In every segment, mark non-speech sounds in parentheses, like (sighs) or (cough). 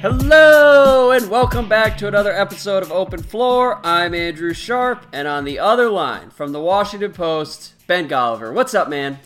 Hello and welcome back to another episode of Open Floor. I'm Andrew Sharp, and on the other line from the Washington Post, Ben Golliver. What's up, man?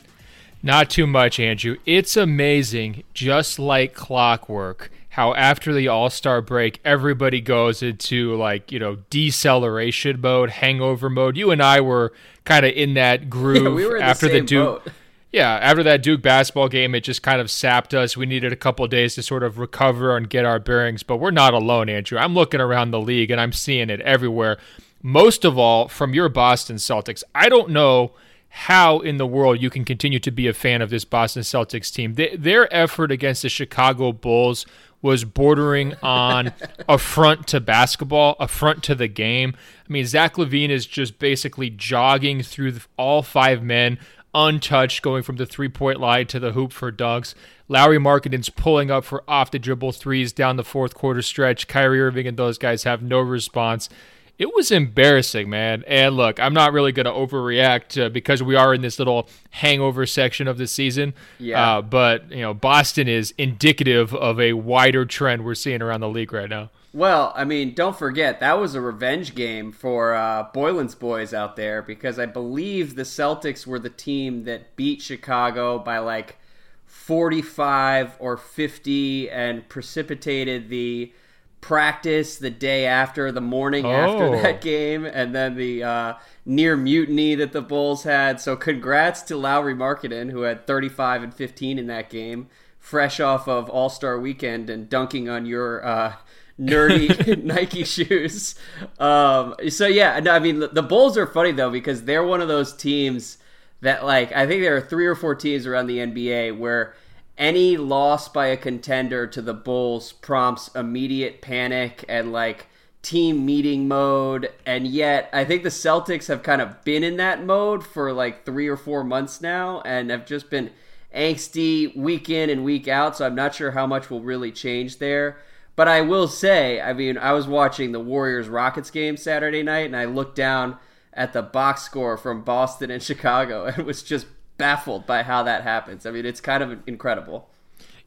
Not too much, Andrew. It's amazing, just like clockwork, how after the All Star break, everybody goes into like, you know, deceleration mode, hangover mode. You and I were kind of in that groove (laughs) Yeah, we after the, the, Duke. Yeah, after that Duke basketball game, it just kind of sapped us. We needed a couple days to sort of recover and get our bearings, but we're not alone, Andrew. I'm looking around the league and I'm seeing it everywhere. Most of all, from your Boston Celtics. I don't know how in the world you can continue to be a fan of this Boston Celtics team. They, their effort against the Chicago Bulls was bordering on (laughs) affront to basketball, affront to the game. I mean, Zach LaVine is just basically jogging through the, all five men untouched, going from the three point line to the hoop for dunks. Lauri Markkanen's pulling up for off the dribble threes down the fourth quarter stretch. Kyrie Irving and those guys have no response. It was embarrassing, man. And look, I'm not really going to overreact uh, because we are in this little hangover section of the season. Yeah. Uh, but, you know, Boston is indicative of a wider trend we're seeing around the league right now. Well, I mean, don't forget that was a revenge game for uh, Boylan's boys out there because I believe the Celtics were the team that beat Chicago by like 45 or 50 and precipitated the practice the day after, the morning after Oh. that game, and then the uh, near mutiny that the Bulls had. So, congrats to Lauri Markkanen, who had 35 and 15 in that game, fresh off of All Star Weekend and dunking on your. Uh, nerdy (laughs) (laughs) Nike shoes. Um, so yeah, no, I mean the, the Bulls are funny though because they're one of those teams that like I think there are three or four teams around the NBA where any loss by a contender to the Bulls prompts immediate panic and like team meeting mode and yet I think the Celtics have kind of been in that mode for like 3 or 4 months now and have just been angsty week in and week out so I'm not sure how much will really change there. But I will say, I mean, I was watching the Warriors Rockets game Saturday night and I looked down at the box score from Boston and (laughs) Chicago and was just baffled by how that happens. I mean, it's kind of incredible.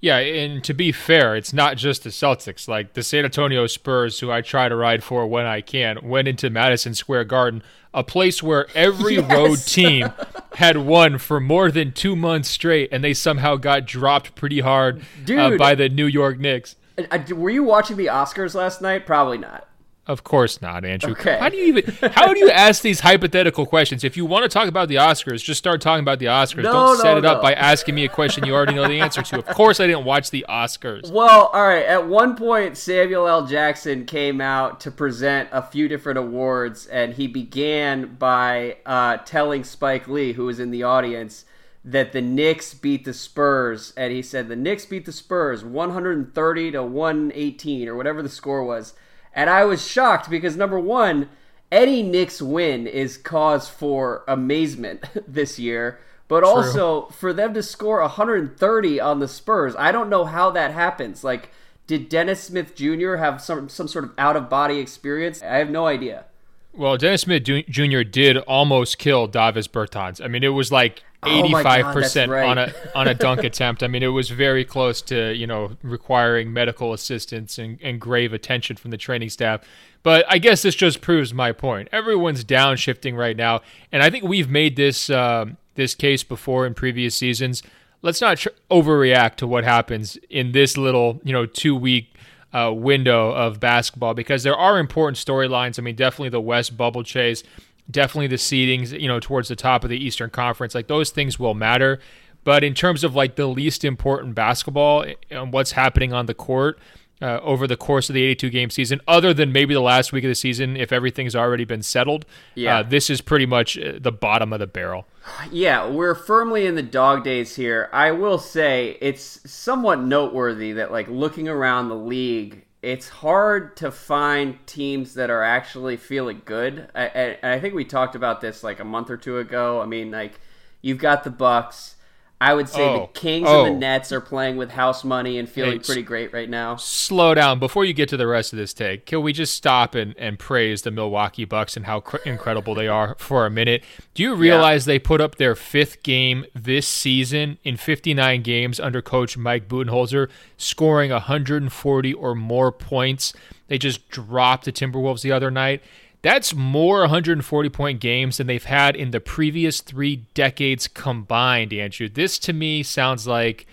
Yeah, and to be fair, it's not just the Celtics. Like the San Antonio Spurs, who I try to ride for when I can, went into Madison Square Garden, a place where every (laughs) Yes. road team had won for more than two months straight, and they somehow got dropped pretty hard uh, by the New York Knicks. Uh, Were you watching the Oscars last night? Probably not. Of course not, Andrew. Okay. How do you even? How do you ask these hypothetical questions? If you want to talk about the Oscars, just start talking about the Oscars. No, Don't set no, it up by asking me a question you already know the answer to. Of course, I didn't watch the Oscars. Well, all right. At one point, Samuel L. Jackson came out to present a few different awards, and he began by uh, telling Spike Lee, who was in the audience, that the Knicks beat the Spurs, and he said the Knicks beat the Spurs 130 to 118 or whatever the score was. And I was shocked because number one, any Knicks win is cause for amazement (laughs) this year. But also for them to score 130 on the Spurs, I don't know how that happens. Like, did Dennis Smith Jr. have some some sort of out of body experience? I have no idea. Well, Dennis Smith Jr. did almost kill Davis Bertans. I mean, it was like Oh eighty-five percent right. on a on a dunk attempt. I mean, it was very close to you know requiring medical assistance and, and grave attention from the training staff. But I guess this just proves my point. Everyone's downshifting right now, and I think we've made this um, this case before in previous seasons. Let's not tr- overreact to what happens in this little you know two week uh, window of basketball because there are important storylines. I mean, definitely the West bubble chase, definitely the seedings, you know, towards the top of the Eastern Conference. Like those things will matter. But in terms of like the least important basketball and what's happening on the court uh, over the course of the 82 game season, other than maybe the last week of the season, if everything's already been settled, Yeah. uh, this is pretty much uh, the bottom of the barrel. Yeah, we're firmly in the dog days here. I will say it's somewhat noteworthy that, like, looking around the league, it's hard to find teams that are actually feeling good. I, I, I think we talked about this like a month or two ago. I mean, like, you've got the Bucks. I would say Oh. the Kings Oh. and the oh. Nets are playing with house money and feeling Hey, pretty great right now. Slow down before you get to the rest of this take. Can we just stop and, and praise the Milwaukee Bucks and how cr- incredible they are for a minute? Do you realize they put up their fifth game this season in 59 games under coach Mike Budenholzer, scoring 140 or more points? They just dropped the Timberwolves the other night. That's more 140 point games than they've had in the previous three decades combined, Andrew. This to me sounds like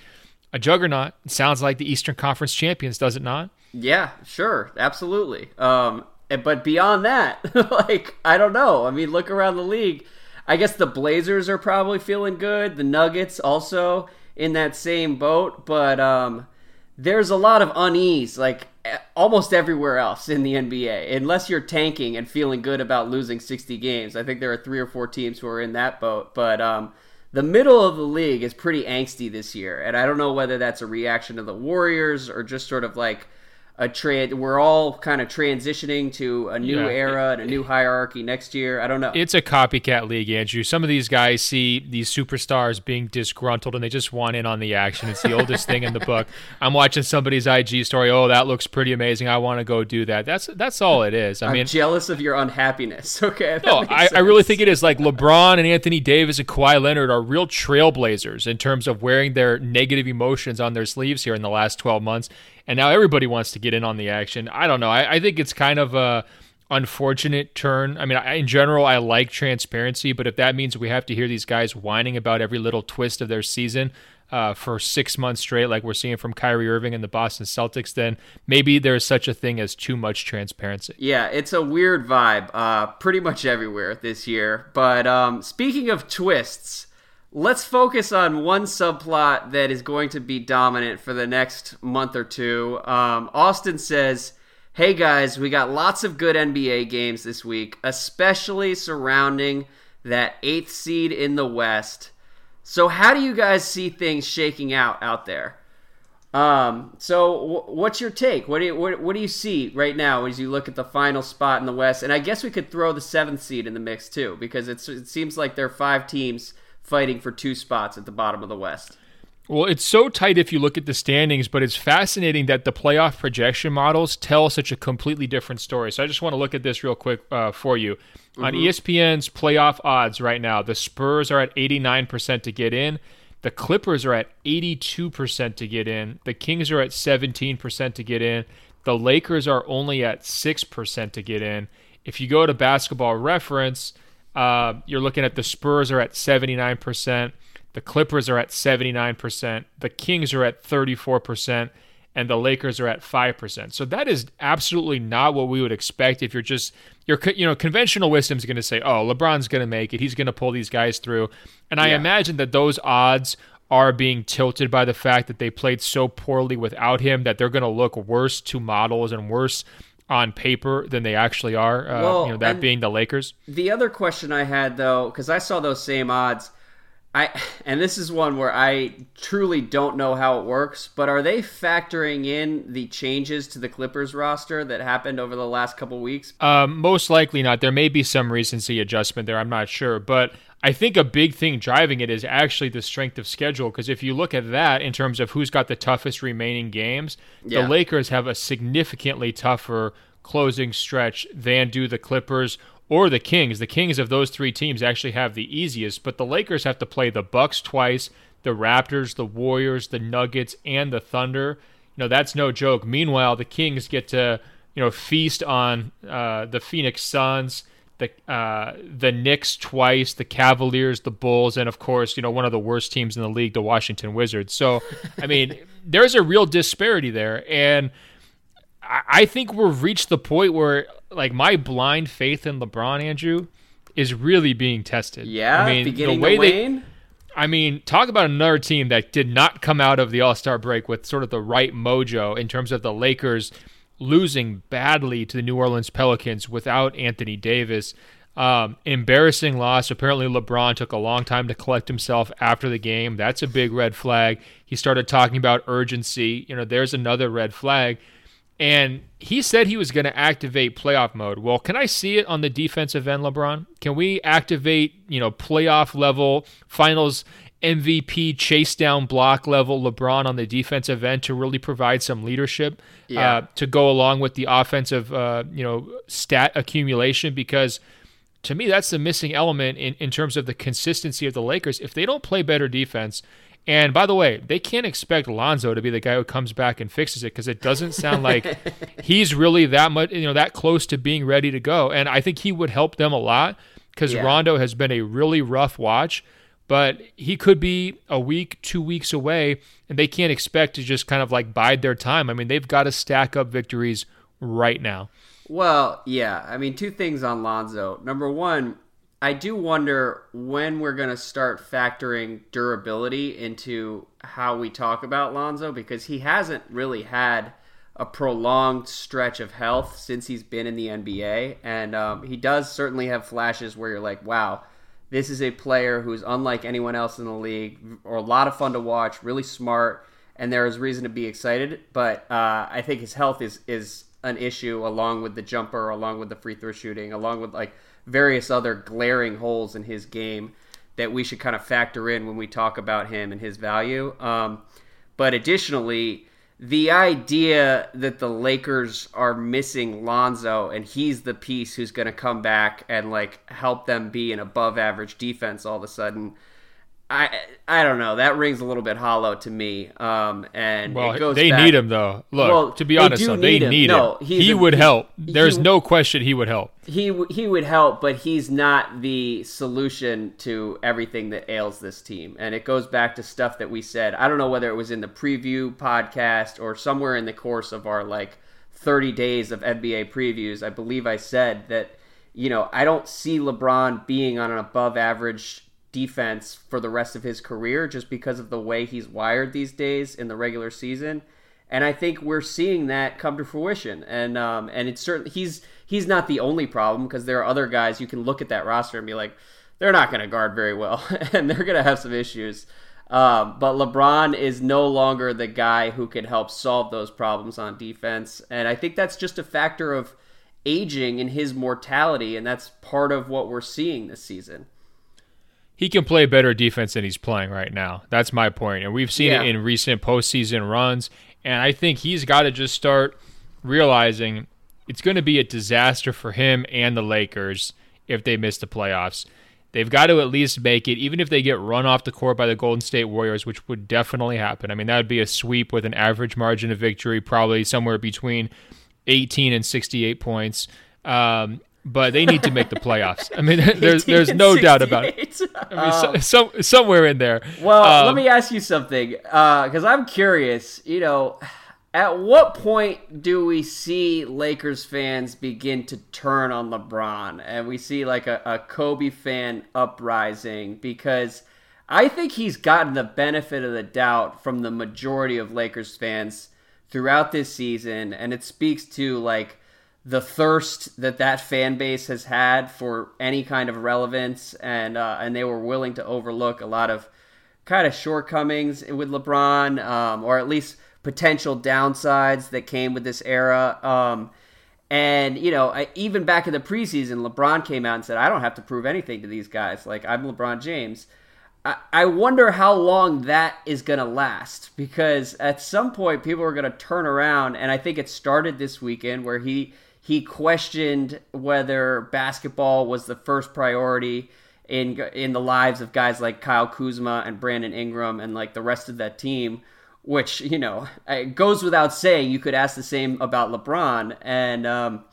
a juggernaut. It sounds like the Eastern Conference champions, does it not? Yeah, sure, absolutely. Um, but beyond that, (laughs) like I don't know. I mean, look around the league. I guess the Blazers are probably feeling good. The Nuggets also in that same boat, but um, there's a lot of unease, like almost everywhere else in the NBA. Unless you're tanking and feeling good about losing 60 games, I think there are three or four teams who are in that boat. But um, the middle of the league is pretty angsty this year, and I don't know whether that's a reaction to the Warriors or just sort of like a trend. We're all kind of transitioning to a new Yeah. era and a new hierarchy next year. I don't know. It's a copycat league, Andrew. Some of these guys see these superstars being disgruntled and they just want in on the action. It's the (laughs) oldest thing in the book. I'm watching somebody's IG story. Oh, that looks pretty amazing. I want to go do that. That's that's all it is. I I'm mean, jealous of your unhappiness. (laughs) Okay. No, I, I really think it is like LeBron and Anthony Davis and Kawhi Leonard are real trailblazers in terms of wearing their negative emotions on their sleeves here in the last 12 months. And now everybody wants to get in on the action. I don't know. I, I think it's kind of a unfortunate turn. I mean, I, in general, I like transparency, but if that means we have to hear these guys whining about every little twist of their season, uh, for six months straight, like we're seeing from Kyrie Irving and the Boston Celtics, then maybe there's such a thing as too much transparency. Yeah, it's a weird vibe, uh, pretty much everywhere this year. But um, speaking of twists, let's focus on one subplot that is going to be dominant for the next month or two. Um, Austin says, "Hey guys, we got lots of good NBA games this week, especially surrounding that eighth seed in the West." So, how do you guys see things shaking out out there? Um, so w- what's your take? What do you what, what do you see right now as you look at the final spot in the West? And I guess we could throw the seventh seed in the mix too, because it's it seems like there are five teams fighting for two spots at the bottom of the West. Well, it's so tight if you look at the standings, but it's fascinating that the playoff projection models tell such a completely different story. So I just want to look at this real quick uh, for you. On E ESPN's playoff odds right now, the Spurs are at 89% to get in. The Clippers are at 82% to get in. The Kings are at 17% to get in. The Lakers are only at 6% to get in. If you go to basketball reference, uh, you're looking at the Spurs are at 79%. The Clippers are at 79%. The Kings are at 34%. And the Lakers are at 5%. So that is absolutely not what we would expect if you're just, you're, you know, conventional wisdom is going to say, oh, LeBron's going to make it. He's going to pull these guys through. And I Yeah. imagine that those odds are being tilted by the fact that they played so poorly without him that they're going to look worse to models and worse on paper than they actually are. Uh, Well, you know, that being the Lakers. The other question I had though, because I saw those same odds, I and this is one where I truly don't know how it works, but are they factoring in the changes to the Clippers roster that happened over the last couple weeks? Um, most likely not. There may be some recency adjustment there. I'm not sure, but I think a big thing driving it is actually the strength of schedule. Because if you look at that in terms of who's got the toughest remaining games, Yeah. the Lakers have a significantly tougher closing stretch than do the Clippers or the Kings. The Kings of those three teams actually have the easiest, but the Lakers have to play the Bucks twice, the Raptors, the Warriors, the Nuggets, and the Thunder. You know that's no joke. Meanwhile, the Kings get to you know feast on uh, the Phoenix Suns, the uh, the Knicks twice, the Cavaliers, the Bulls, and of course you know one of the worst teams in the league, the Washington Wizards. So I mean, (laughs) there's a real disparity there, and I, I think we've reached the point where like my blind faith in LeBron, Andrew, is really being tested. Yeah, I mean beginning the way they. I mean, talk about another team that did not come out of the All Star break with sort of the right mojo in terms of the Lakers losing badly to the New Orleans Pelicans without Anthony Davis. Um, embarrassing loss. Apparently, LeBron took a long time to collect himself after the game. That's a big red flag. He started talking about urgency. You know, there's another red flag. And he said he was going to activate playoff mode. Well, can I see it on the defensive end, LeBron? Can we activate, you know, playoff level finals MVP chase down block level LeBron on the defensive end to really provide some leadership yeah. uh, to go along with the offensive, uh, you know, stat accumulation. Because to me, that's the missing element in, in terms of the consistency of the Lakers. If they don't play better defense, and by the way, they can't expect Lonzo to be the guy who comes back and fixes it because it doesn't sound (laughs) like he's really that much, you know, that close to being ready to go. And I think he would help them a lot because yeah. Rondo has been a really rough watch but he could be a week, two weeks away, and they can't expect to just kind of like bide their time. I mean, they've got to stack up victories right now. Well, yeah. I mean, two things on Lonzo. Number one, I do wonder when we're going to start factoring durability into how we talk about Lonzo because he hasn't really had a prolonged stretch of health since he's been in the NBA. And um, he does certainly have flashes where you're like, wow this is a player who's unlike anyone else in the league, or a lot of fun to watch, really smart, and there is reason to be excited. But uh, I think his health is is an issue, along with the jumper, along with the free throw shooting, along with like various other glaring holes in his game that we should kind of factor in when we talk about him and his value. Um, but additionally, the idea that the Lakers are missing Lonzo and he's the piece who's going to come back and like help them be an above average defense all of a sudden I I don't know. That rings a little bit hollow to me. Um, and well, they back, need him though. Look, well, to be honest, though, they need him. No, he a, would help. There's he, no question he would help. He he would help, but he's not the solution to everything that ails this team. And it goes back to stuff that we said. I don't know whether it was in the preview podcast or somewhere in the course of our like 30 days of NBA previews. I believe I said that you know I don't see LeBron being on an above average defense for the rest of his career just because of the way he's wired these days in the regular season. And I think we're seeing that come to fruition. And um, and it's certainly he's he's not the only problem because there are other guys you can look at that roster and be like, they're not going to guard very well (laughs) and they're going to have some issues. Um, but LeBron is no longer the guy who can help solve those problems on defense. And I think that's just a factor of aging and his mortality. And that's part of what we're seeing this season he can play better defense than he's playing right now. That's my point. And we've seen yeah. it in recent postseason runs. And I think he's got to just start realizing it's going to be a disaster for him and the Lakers if they miss the playoffs. They've got to at least make it, even if they get run off the court by the Golden State Warriors, which would definitely happen. I mean, that would be a sweep with an average margin of victory, probably somewhere between 18 and 68 points. Um, but they need to make the playoffs. I mean, (laughs) there's there's no doubt about it. I mean, um, so, so, somewhere in there. Well, um, let me ask you something, because uh, I'm curious. You know, at what point do we see Lakers fans begin to turn on LeBron, and we see like a, a Kobe fan uprising? Because I think he's gotten the benefit of the doubt from the majority of Lakers fans throughout this season, and it speaks to like the thirst that that fan base has had for any kind of relevance, and uh, and they were willing to overlook a lot of kind of shortcomings with LeBron, um, or at least potential downsides that came with this era. Um, and you know, I, even back in the preseason, LeBron came out and said, "I don't have to prove anything to these guys. Like I'm LeBron James." I, I wonder how long that is going to last because at some point people are going to turn around, and I think it started this weekend where he he questioned whether basketball was the first priority in in the lives of guys like Kyle Kuzma and Brandon Ingram and like the rest of that team. Which you know it goes without saying. You could ask the same about LeBron, and um,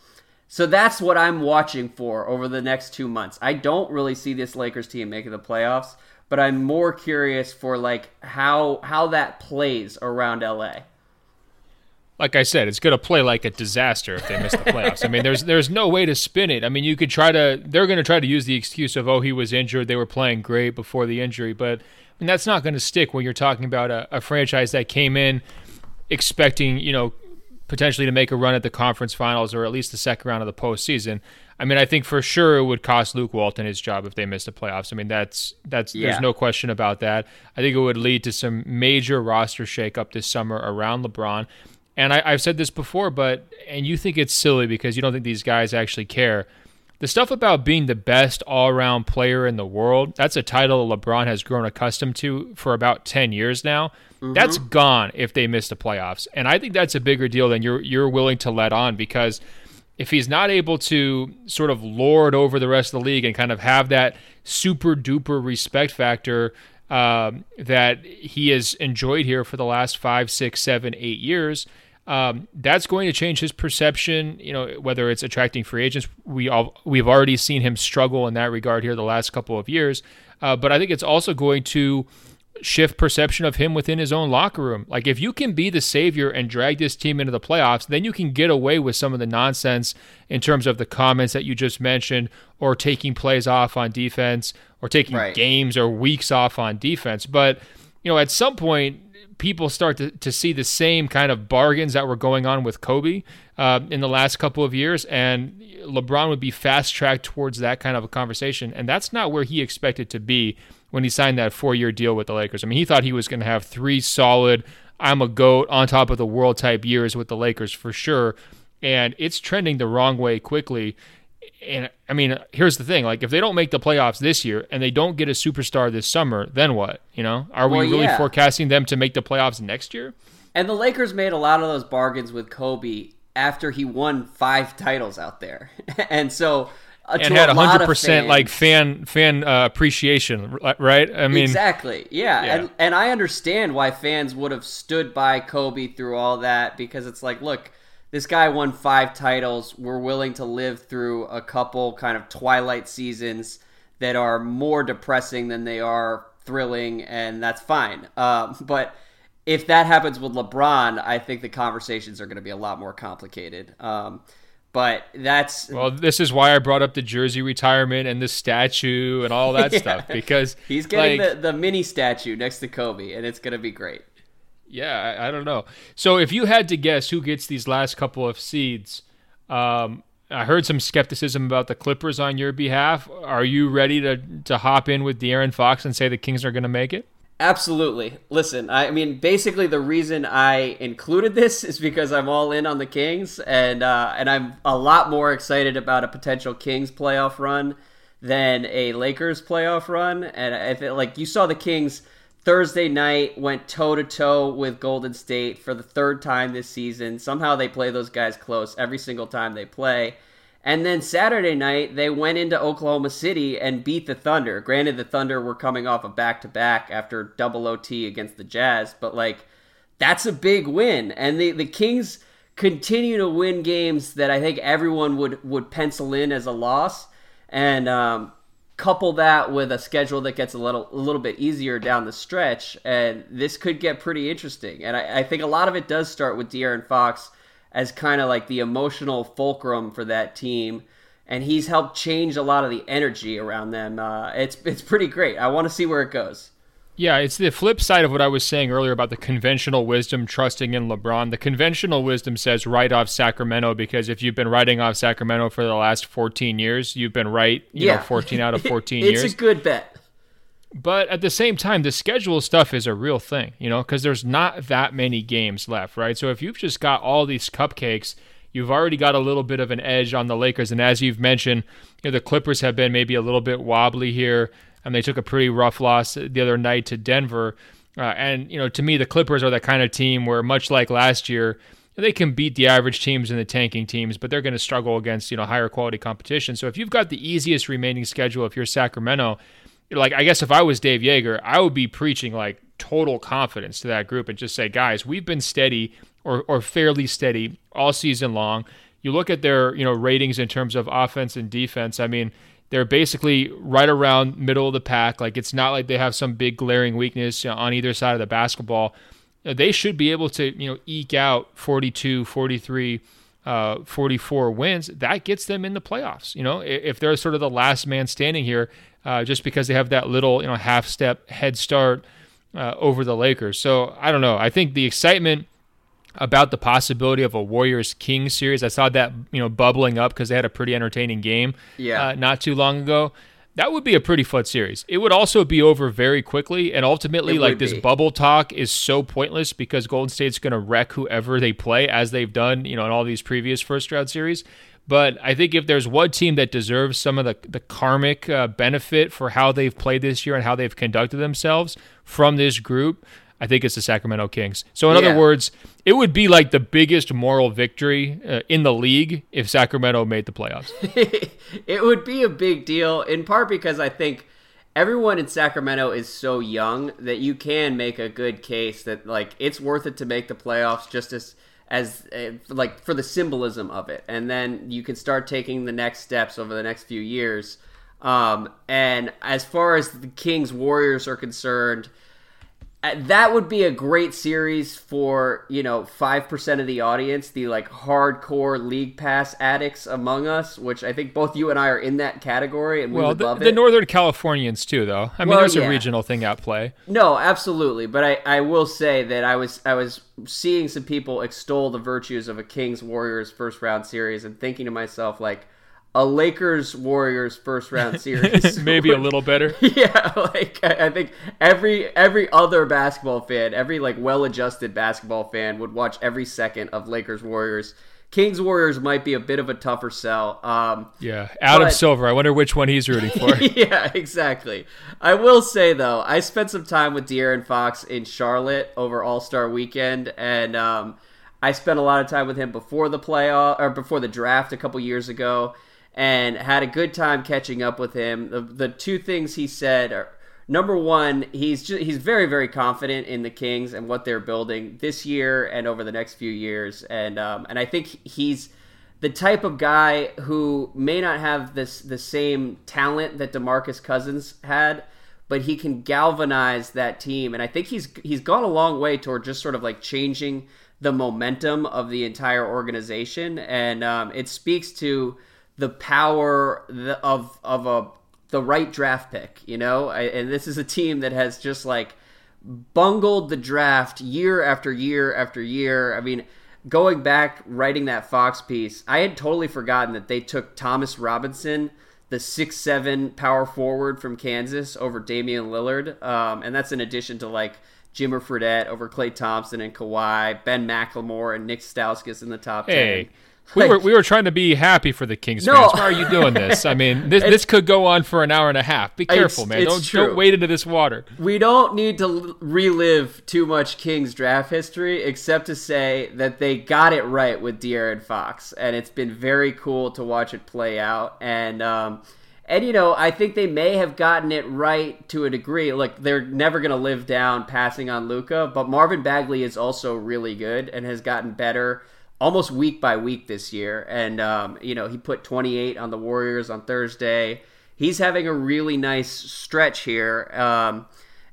so that's what I'm watching for over the next two months. I don't really see this Lakers team making the playoffs, but I'm more curious for like how how that plays around LA like I said, it's going to play like a disaster if they miss the playoffs. I mean, there's there's no way to spin it. I mean, you could try to they're going to try to use the excuse of oh he was injured, they were playing great before the injury, but I mean, that's not going to stick when you're talking about a, a franchise that came in expecting you know potentially to make a run at the conference finals or at least the second round of the postseason. I mean, I think for sure it would cost Luke Walton his job if they missed the playoffs. I mean, that's that's yeah. there's no question about that. I think it would lead to some major roster shakeup this summer around LeBron. And I, have said this before, but and you think it's silly because you don't think these guys actually care. the stuff about being the best all around player in the world, that's a title LeBron has grown accustomed to for about 10 years now. Mm-hmm. That's gone if they miss the playoffs. And I think that's a bigger deal than you're you're willing to let on because if he's not able to sort of lord over the rest of the league and kind of have that super duper respect factor um, that he has enjoyed here for the last five, six, seven, eight years, um, that's going to change his perception. You know, whether it's attracting free agents, we all we've already seen him struggle in that regard here the last couple of years. Uh, but I think it's also going to shift perception of him within his own locker room. Like if you can be the savior and drag this team into the playoffs, then you can get away with some of the nonsense in terms of the comments that you just mentioned or taking plays off on defense or taking right. games or weeks off on defense. But, you know, at some point people start to, to see the same kind of bargains that were going on with Kobe uh, in the last couple of years, and LeBron would be fast tracked towards that kind of a conversation, and that's not where he expected to be when he signed that four year deal with the Lakers. I mean, he thought he was going to have three solid, I'm a goat on top of the world type years with the Lakers for sure, and it's trending the wrong way quickly and I mean, here's the thing: like, if they don't make the playoffs this year and they don't get a superstar this summer, then what? You know, are we well, really yeah. forecasting them to make the playoffs next year? And the Lakers made a lot of those bargains with Kobe after he won five titles out there, (laughs) and so uh, and had hundred percent like fan fan uh, appreciation, right? I mean, exactly, yeah. yeah. And and I understand why fans would have stood by Kobe through all that because it's like, look this guy won five titles. We're willing to live through a couple kind of twilight seasons that are more depressing than they are thrilling, and that's fine. Uh, (laughs) but if that happens with LeBron, I think the conversations are going to be a lot more complicated. Um, but that's well, this is why I brought up the jersey retirement and the statue and all that (laughs) yeah. stuff because he's getting like, the, the mini statue next to Kobe, and it's going to be great. Yeah, I, I, don't know. So if you had to guess who gets these last couple of seeds, um, I heard some skepticism about the Clippers on your behalf. Are you ready to to hop in with De'Aaron Fox and say the Kings are going to make it? Absolutely. Listen, I mean, basically the reason I included this (laughs) is because I'm all in on the Kings, and uh, and I'm a lot more excited about a potential Kings playoff run than a Lakers playoff run. And I feel like you saw the Kings Thursday night went toe to toe with Golden State for the third time this season. Somehow they play those guys close every single time they play. And then Saturday night, they went into Oklahoma City and beat the Thunder. Granted, the Thunder were coming off a back to back after double OT against the Jazz, but like, that's a big win. And the, the Kings continue to win games that I think everyone would, would pencil in as a loss. And um, couple that with a schedule that gets a little a little bit easier down the stretch, and this could get pretty interesting. And I, I think a lot of it does start with De'Aaron Fox as kind of like the emotional fulcrum for that team, and he's helped change a lot of the energy around them. Uh, it's it's pretty great. I want to see where it goes. Yeah, it's the flip side of what I was saying earlier about the conventional wisdom trusting in LeBron. The conventional wisdom says write off Sacramento because if you've been writing off Sacramento for the last 14 years, you've been right, you yeah. know, 14 out of (laughs) 14 it's years. It's a good bet. But at the same time, the schedule stuff is a real thing, you know, because there's not that many games left, right? So if you've just got all these cupcakes, you've already got a little bit of an edge on the Lakers. And as you've mentioned, you know, the Clippers have been maybe a little bit wobbly here and they took a pretty rough loss the other night to Denver. Uh, and you know, to me, the Clippers are that kind of team where, much like last year, they can beat the average teams and the tanking teams, but they're going to struggle against you know higher quality competition. So if you've got the easiest remaining schedule, if you're Sacramento, like I guess if I was Dave Joerger, I would be preaching like total confidence to that group and just say, guys, we've been steady or or fairly steady all season long. You look at their you know ratings in terms of offense and defense. I mean, they're basically right around middle of the pack. Like it's not like they have some big glaring weakness you know, on either side of the basketball. They should be able to, you know, eke out 42, 43, uh, 44 wins. That gets them in the playoffs. You know, if they're sort of the last man standing here, uh, just because they have that little, you know, half step head start uh, over the Lakers. So I don't know. I think the excitement about the possibility of a Warriors King series. I saw that you know bubbling up because they had a pretty entertaining game yeah. Uh, not too long ago. That would be a pretty fun series. It would also be over very quickly, and ultimately, like this bubble talk is so pointless because Golden State's going to wreck whoever they play, as they've done, you know, in all these previous first round series. But I think if there's one team that deserves some of the, the karmic uh, benefit for how they've played this year and how they've conducted themselves from this group, I think it's the Sacramento Kings. So, in yeah. other words, it would be like the biggest moral victory uh, in the league if Sacramento made the playoffs. (laughs) it would be a big deal, in part because I think everyone in Sacramento is so young that you can make a good case that like it's worth it to make the playoffs just as as uh, like for the symbolism of it, and then you can start taking the next steps over the next few years. Um, and as far as the Kings Warriors are concerned that would be a great series for you know five percent of the audience, the like hardcore league pass addicts among us, which I think both you and I are in that category, and we well, would the, love the Northern Californians too, though. I mean, well, there's yeah. a regional thing at play. No, absolutely, but I, I will say that I was I was seeing some people extol the virtues of a Kings Warriors first round series, and thinking to myself like a Lakers Warriors first round (laughs) series. (laughs) Maybe a (laughs) little better. Yeah, like I think every every other basketball fan, every like well adjusted basketball fan would watch every second of Lakers Warriors. Kings Warriors might be a bit of a tougher sell. Um, yeah, Adam but, Silver. I wonder which one he's rooting for. yeah, exactly. I will say though, I spent some time with De'Aaron Fox in Charlotte over All Star Weekend, and um, I spent a lot of time with him before the playoff or before the draft a couple years ago and had a good time catching up with him. The, the two things he said are number one, he's just, he's very very confident in the Kings and what they're building this year and over the next few years, and um, and I think he's the type of guy who may not have this the same talent that DeMarcus Cousins had, but he can galvanize that team, and I think he's he's gone a long way toward just sort of like changing the momentum of the entire organization, and um, it speaks to the power of of a the right draft pick, you know. And this is a team that has just like bungled the draft year after year after year. I mean, going back writing that Fox piece, I had totally forgotten that they took Thomas Robinson, the six seven power forward from Kansas, over Damian Lillard, um, and that's in addition to like. Jimmer Fredette over Klay Thompson and Kawhi, Ben McLemore and Nick Stauskas in the top hey, 10 we were we were trying to be happy for the Kings no. fans. Why are you doing (laughs) this? I mean, this this could go on for an hour and a half. Be careful, it's, man. It's don't true. don't wade into this water. We don't need to relive too much Kings draft history, except to say that they got it right with De'Aaron Fox, and it's been very cool to watch it play out. And um, and you know, I think they may have gotten it right to a degree. Look, they're never going to live down passing on Luka, but Marvin Bagley is also really good and has gotten better almost week by week this year. And, um, you know, he put 28 on the Warriors on Thursday. He's having a really nice stretch here. Um,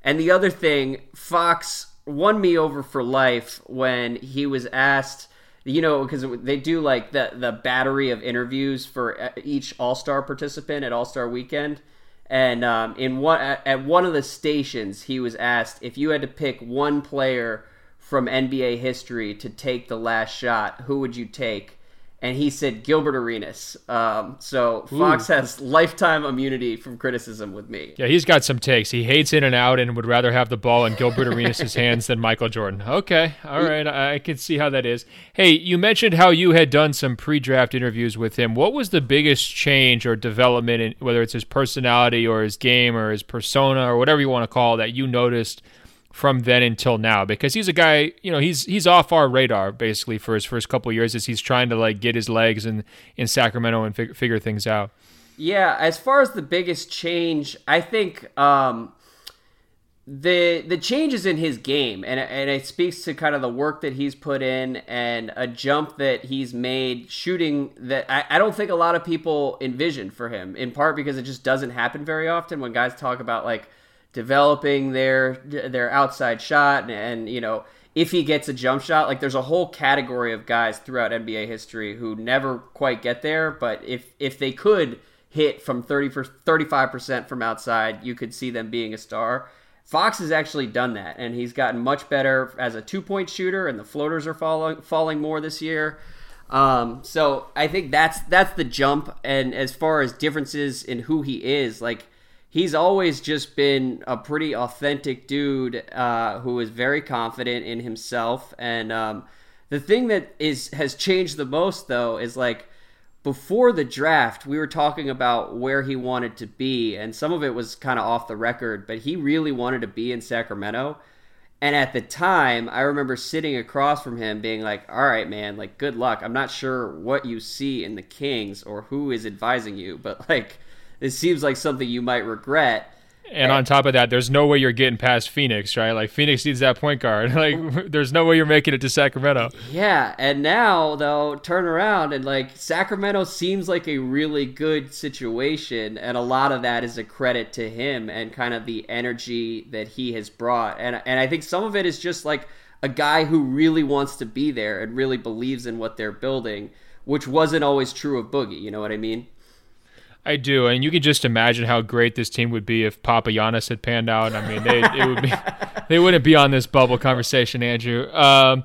and the other thing, Fox won me over for life when he was asked, you know, because they do like the, the battery of interviews for uh, each All Star participant at All Star Weekend. And um, in one at one of the stations, he was asked if you had to pick one player from NBA history to take the last shot, who would you take? And he said Gilbert Arenas. Um, so Fox Ooh. has lifetime immunity from criticism with me. Yeah, he's got some takes. He hates in and out and would rather have the ball in Gilbert Arenas' (laughs) hands than Michael Jordan. Okay, all right, I, can see how that is. Hey, you mentioned how you had done some pre-draft interviews with him. What was the biggest change or development, in, whether it's his personality or his game or his persona or whatever you want to call it, that you noticed – from then until now because he's a guy you know he's he's off our radar basically for his first couple years as he's trying to like get his legs in in Sacramento and fig- figure things out. Yeah, as far as the biggest change, I think um, the the changes in his game and and it speaks to kind of the work that he's put in and a jump that he's made shooting that I, I don't think a lot of people envisioned for him in part because it just doesn't happen very often when guys talk about like developing their their outside shot and, and, you know if he gets a jump shot like there's a whole category of guys throughout NBA history who never quite get there but if if they could hit from 30 for 35% from outside you could see them being a star. Fox has actually done that and he's gotten much better as a two-point shooter and the floaters are falling falling more this year. Um, so I think that's that's the jump and as far as differences in who he is like he's always just been a pretty authentic dude uh, who is very confident in himself. And um, the thing that is has changed the most though is like before the draft, we were talking about where he wanted to be, and some of it was kind of off the record, but he really wanted to be in Sacramento. And at the time, I remember sitting across from him being like, all right, man, like, good luck. I'm not sure what you see in the Kings or who is advising you, but like, this seems like something you might regret. And on top of that, there's no way you're getting past Phoenix, right? Like Phoenix needs that point guard. (laughs) Like (laughs) there's no way you're making it to Sacramento. Yeah, and now though, turn around and like Sacramento seems like a really good situation, and a lot of that is a credit to him and kind of the energy that he has brought. And and I think some of it is just like a guy who really wants to be there and really believes in what they're building, which wasn't always true of Boogie. You know what I mean? I do, and you can just imagine how great this team would be if Papagiannis had panned out. I mean, they it would be (laughs) they wouldn't be on this bubble conversation, Andrew. Um,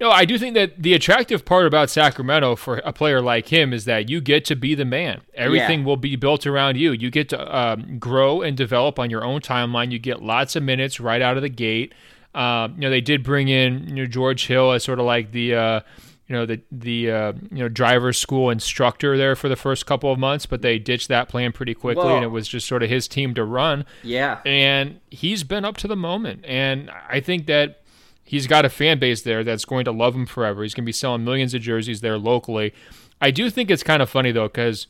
no, I do think that the attractive part about Sacramento for a player like him is that you get to be the man. Everything yeah. will be built around you. You get to um, grow and develop on your own timeline. You get lots of minutes right out of the gate. Um, you know, they did bring in you know, George Hill as sort of like the uh, you know the the uh, you know driver school instructor there for the first couple of months, but they ditched that plan pretty quickly, Whoa. and it was just sort of his team to run. Yeah, and he's been up to the moment, and I think that he's got a fan base there that's going to love him forever. He's going to be selling millions of jerseys there locally. I do think it's kind of funny though because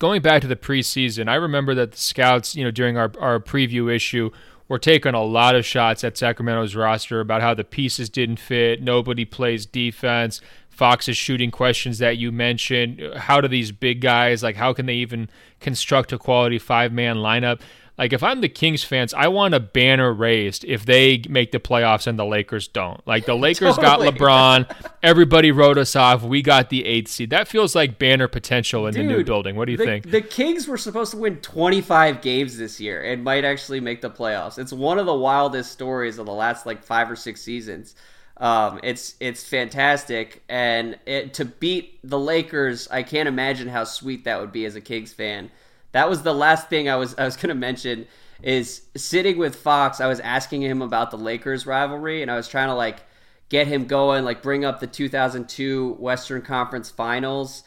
going back to the preseason, I remember that the scouts, you know, during our our preview issue we're taking a lot of shots at Sacramento's roster about how the pieces didn't fit, nobody plays defense. Fox is shooting questions that you mentioned. How do these big guys like how can they even construct a quality five man lineup? Like if I'm the Kings fans, I want a banner raised if they make the playoffs and the Lakers don't. Like the (laughs) Lakers totally. got LeBron, everybody wrote us off. We got the eighth seed. That feels like banner potential in Dude, the new building. What do you the, think? The Kings were supposed to win 25 games this year and might actually make the playoffs. It's one of the wildest stories of the last like five or six seasons. Um, it's it's fantastic, and it, to beat the Lakers, I can't imagine how sweet that would be as a Kings fan that was the last thing I was I was going to mention is sitting with Fox. I was asking him about the Lakers rivalry, and I was trying to like get him going, like bring up the 2002 Western Conference Finals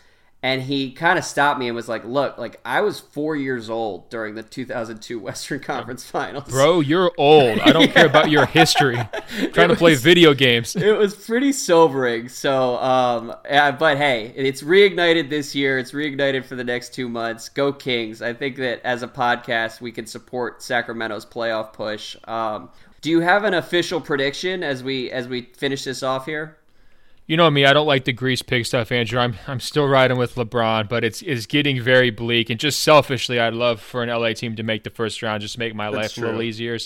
and he kind of stopped me and was like, "Look, like I was four years old during the 2002 Western Conference (laughs) Finals." Bro, you're old. I don't yeah. care about your history. (laughs) trying was, to play video games. (laughs) It was pretty sobering. So, um, yeah, but hey, it's reignited this year. It's reignited for the next two months. Go Kings! I think that as a podcast, we can support Sacramento's playoff push. Um, do you have an official prediction as we as we finish this off here? You know me, I don't like the grease pig stuff, Andrew. I'm I'm still riding with LeBron, but it's it's getting very bleak. And just selfishly, I'd love for an LA team to make the first round, just make my That's life true. a little easier.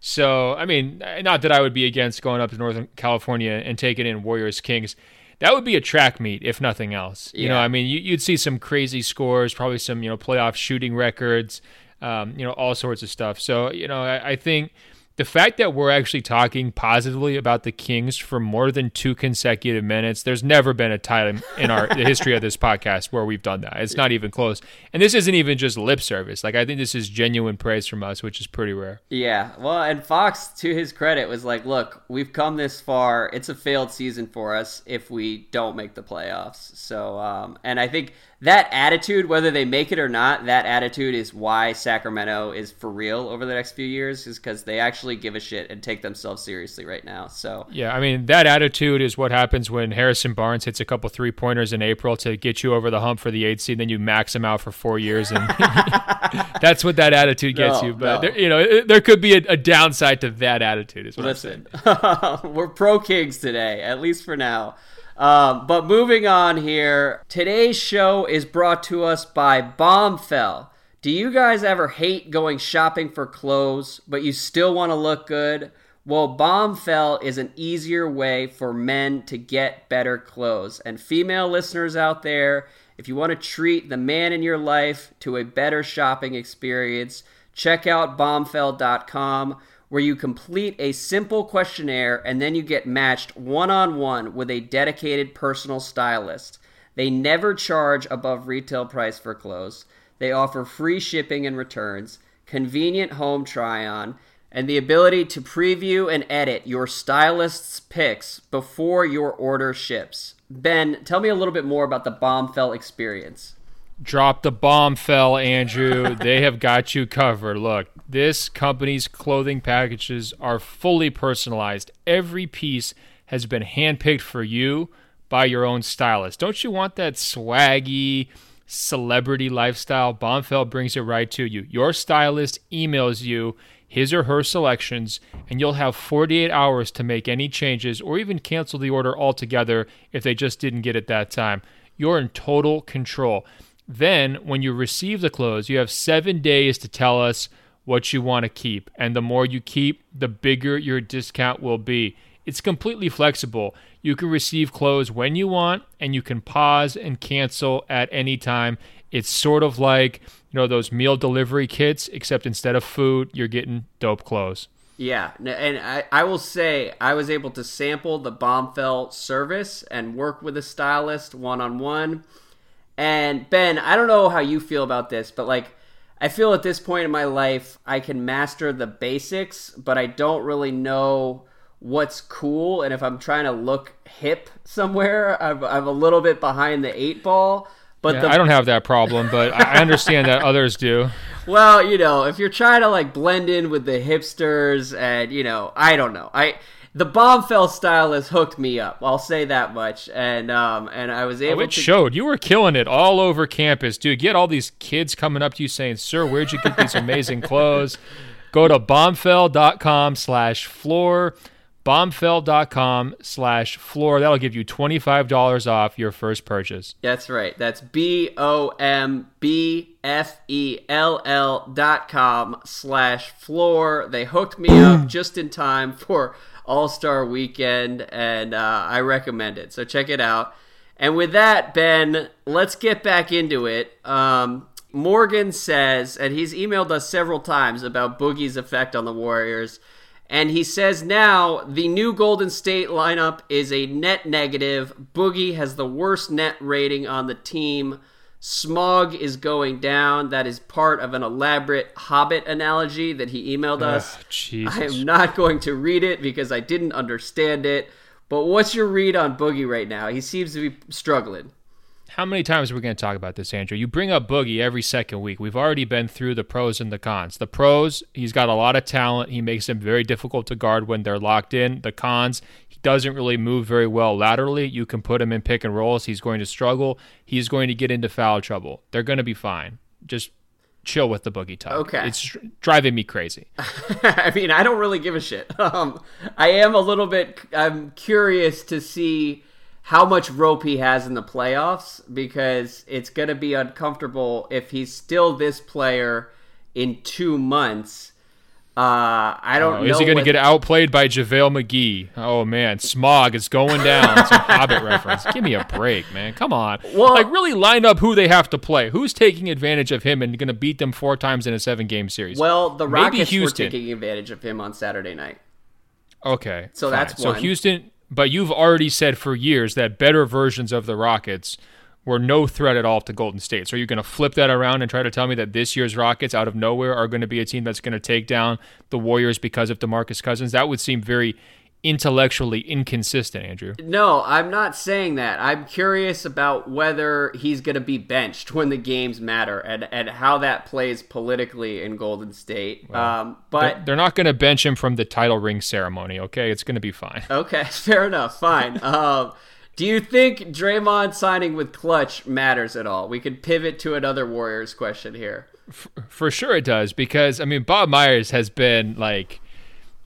So, I mean, not that I would be against going up to Northern California and taking in Warriors Kings. That would be a track meet, if nothing else. Yeah. You know, I mean, you, would see some crazy scores, probably some you know playoff shooting records, um, you know, all sorts of stuff. So, you know, I, I think the fact that we're actually talking positively about the Kings for more than two consecutive minutes, there's never been a time in our the history of this podcast where we've done that. It's not even close. And this isn't even just lip service. Like I think this is genuine praise from us, which is pretty rare. Yeah. Well, and Fox, to his credit, was like, "Look, we've come this far. It's a failed season for us if we don't make the playoffs." So, um, and I think that attitude, whether they make it or not, that attitude is why Sacramento is for real over the next few years, is because they actually give a shit and take themselves seriously right now. So yeah, I mean that attitude is what happens when Harrison Barnes hits a couple three pointers in April to get you over the hump for the eight seed, then you max him out for four years, and (laughs) that's what that attitude gets no, you. But no. there, you know, there could be a, a, downside to that attitude. Is what Listen, I'm saying. (laughs) we're pro Kings today, at least for now. Um, but moving on here, today's show is brought to us by Bombfell. Do you guys ever hate going shopping for clothes, but you still want to look good? Well, Bombfell is an easier way for men to get better clothes. And female listeners out there, if you want to treat the man in your life to a better shopping experience, check out bombfell.com where you complete a simple questionnaire and then you get matched one on one with a dedicated personal stylist. They never charge above retail price for clothes. They offer free shipping and returns, convenient home try on, and the ability to preview and edit your stylist's picks before your order ships. Ben, tell me a little bit more about the Bombfell experience. Drop the bomb fell, Andrew. they have got you covered. Look, this company's clothing packages are fully personalized. Every piece has been handpicked for you by your own stylist. Don't you want that swaggy celebrity lifestyle? Bombfell brings it right to you. Your stylist emails you his or her selections, and you'll have 48 hours to make any changes or even cancel the order altogether if they just didn't get it that time. You're in total control. Then, when you receive the clothes, you have seven days to tell us what you want to keep. And the more you keep, the bigger your discount will be. It's completely flexible. You can receive clothes when you want, and you can pause and cancel at any time. It's sort of like, you know, those meal delivery kits, except instead of food, you're getting dope clothes. Yeah, and I, I will say I was able to sample the Bombfell service and work with a stylist one on one. And Ben, I don't know how you feel about this, but like I feel at this point in my life I can master the basics, but I don't really know what's cool. And if i'm trying to look hip (laughs) somewhere i'm, I'm a little bit behind the eight ball but yeah, the, i don't have that problem but i understand that others do. (laughs) Well you know if you're trying to like blend in with the hipsters and you know i don't know. I the bombfell style has hooked me up i'll say that much and um and i was able oh, it to showed you were killing it all over campus dude get all these kids coming up to you saying sir where'd you get these amazing clothes (laughs) go to bombfell.com slash floor bombfell.com slash floor. That'll give you $25 off your first purchase. That's right. That's B O M B F E L L dot com slash floor. They hooked me up (clears throat) just in time for All Star Weekend, and uh, I recommend it. So check it out. And with that, Ben, let's get back into it. Um, Morgan says, and he's emailed us several times about Boogie's effect on the Warriors. And he says now the new Golden State lineup is a net negative. Boogie has the worst net rating on the team. Smaug is going down. That is part of an elaborate Hobbit analogy that he emailed us. I am not going to read it because I didn't understand it. But what's your read on Boogie right now? He seems to be struggling. How many times are we going to talk about this, Andrew? You bring up Boogie every second week. We've already been through the pros and the cons. The pros, he's got a lot of talent. He makes them very difficult to guard when they're locked in. The cons, he doesn't really move very well laterally. You can put him in pick and rolls. He's going to struggle. He's going to get into foul trouble. They're going to be fine. Just chill with the boogie talk. Okay. It's driving me crazy. (laughs) I mean, I don't really give a shit. Um, I am a little bit. I'm curious to see how much rope he has in the playoffs because it's going to be uncomfortable if he's still this player in two months. Uh, I don't oh, know. Is he going to get outplayed by JaVale McGee? Oh, man. Smaug is going down. It's a (laughs) Hobbit reference. Give me a break, man. Come on. Well- like, really line up who they have to play. Who's taking advantage of him and going to beat them four times in a seven game series? Well, the Maybe Rockets were taking advantage of him on Saturday night. Okay. So fine. that's So. Houston, but you've already said for years that better versions of the Rockets were no threat at all to Golden State. So are you going to flip that around and try to tell me that this year's Rockets out of nowhere are going to be a team that's going to take down the Warriors because of DeMarcus Cousins? That would seem very intellectually inconsistent, Andrew. No, I'm not saying that. I'm curious about whether he's going to be benched when the games matter and, and how that plays politically in Golden State. um, but They're- They're not going to bench him from the title ring ceremony, okay? It's going to be fine. (laughs) Okay, (laughs) fair enough. Fine. (laughs) um, do you think Draymond signing with Clutch matters at all? We could pivot to another Warriors question here. For sure it does because I mean Bob Myers has been like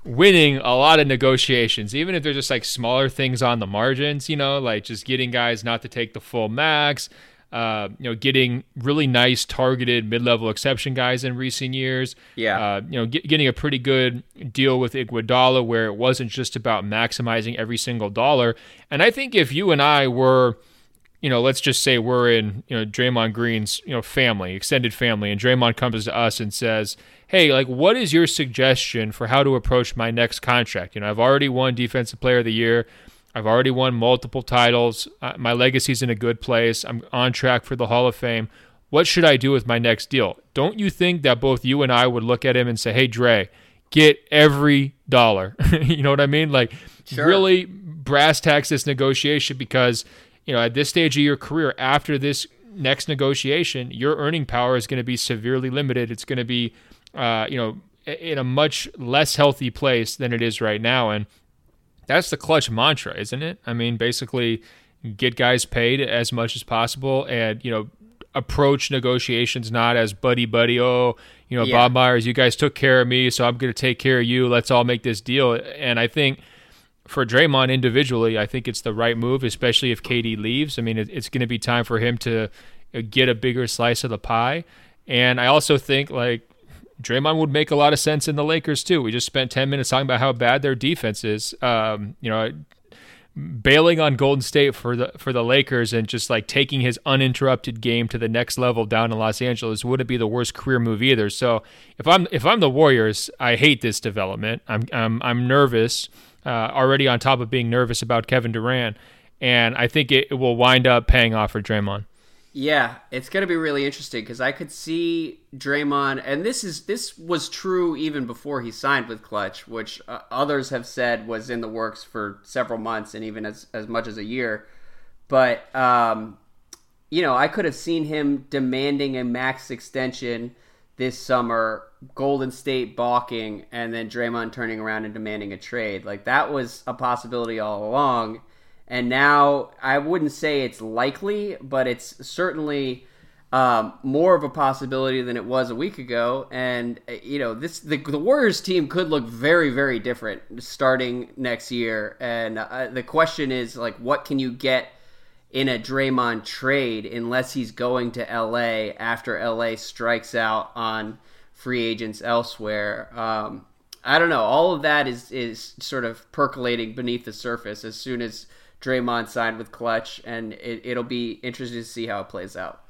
winning a lot of negotiations even if they're just like smaller things on the margins, you know, like just getting guys not to take the full max, uh, you know, getting really nice targeted mid-level exception guys in recent years. Yeah. Uh, you know, get, getting a pretty good deal with Iguodala where it wasn't just about maximizing every single dollar. And I think if you and I were you know, let's just say we're in, you know, Draymond Green's, you know, family, extended family, and Draymond comes to us and says, Hey, like, what is your suggestion for how to approach my next contract? You know, I've already won Defensive Player of the Year. I've already won multiple titles. Uh, my legacy's in a good place. I'm on track for the Hall of Fame. What should I do with my next deal? Don't you think that both you and I would look at him and say, Hey, Dre, get every dollar. (laughs) you know what I mean? Like sure. really brass tacks this negotiation because you know at this stage of your career after this next negotiation, your earning power is going to be severely limited. It's going to be uh, you know in a much less healthy place than it is right now and that's the clutch mantra, isn't it? I mean, basically get guys paid as much as possible and, you know, approach negotiations not as buddy buddy, oh, you know, yeah. Bob Myers, you guys took care of me, so I'm going to take care of you. Let's all make this deal. And I think for Draymond individually, I think it's the right move, especially if KD leaves. I mean, it's going to be time for him to uh, get a bigger slice of the pie. And I also think like Draymond would make a lot of sense in the Lakers too. We just spent 10 minutes talking about how bad their defense is. Um, you know, bailing on Golden State for the for the Lakers and just like taking his uninterrupted game to the next level down in Los Angeles wouldn't be the worst career move either. So if I'm if I'm the Warriors, I hate this development. I'm I'm I'm nervous uh, already on top of being nervous about Kevin Durant, and I think it, it will wind up paying off for Draymond. Yeah, it's going to be really interesting because I could see Draymond, and this is this was true even before he signed with Clutch, which uh, others have said was in the works for several months and even as as much as a year. But um, you know, I could have seen him demanding a max extension this summer, Golden State balking, and then Draymond turning around and demanding a trade. Like that was a possibility all along and now I wouldn't say it's likely, but it's certainly um, more of a possibility than it was a week ago. And you know, this the, the Warriors team could look very, very different starting next year. And uh, the question is like, what can you get? In a Draymond trade unless he's going to LA after LA strikes out on free agents elsewhere. Um, I don't know. All of that is is sort of percolating beneath the surface as soon as Draymond signed with Clutch, and it, it'll be interesting to see how it plays out.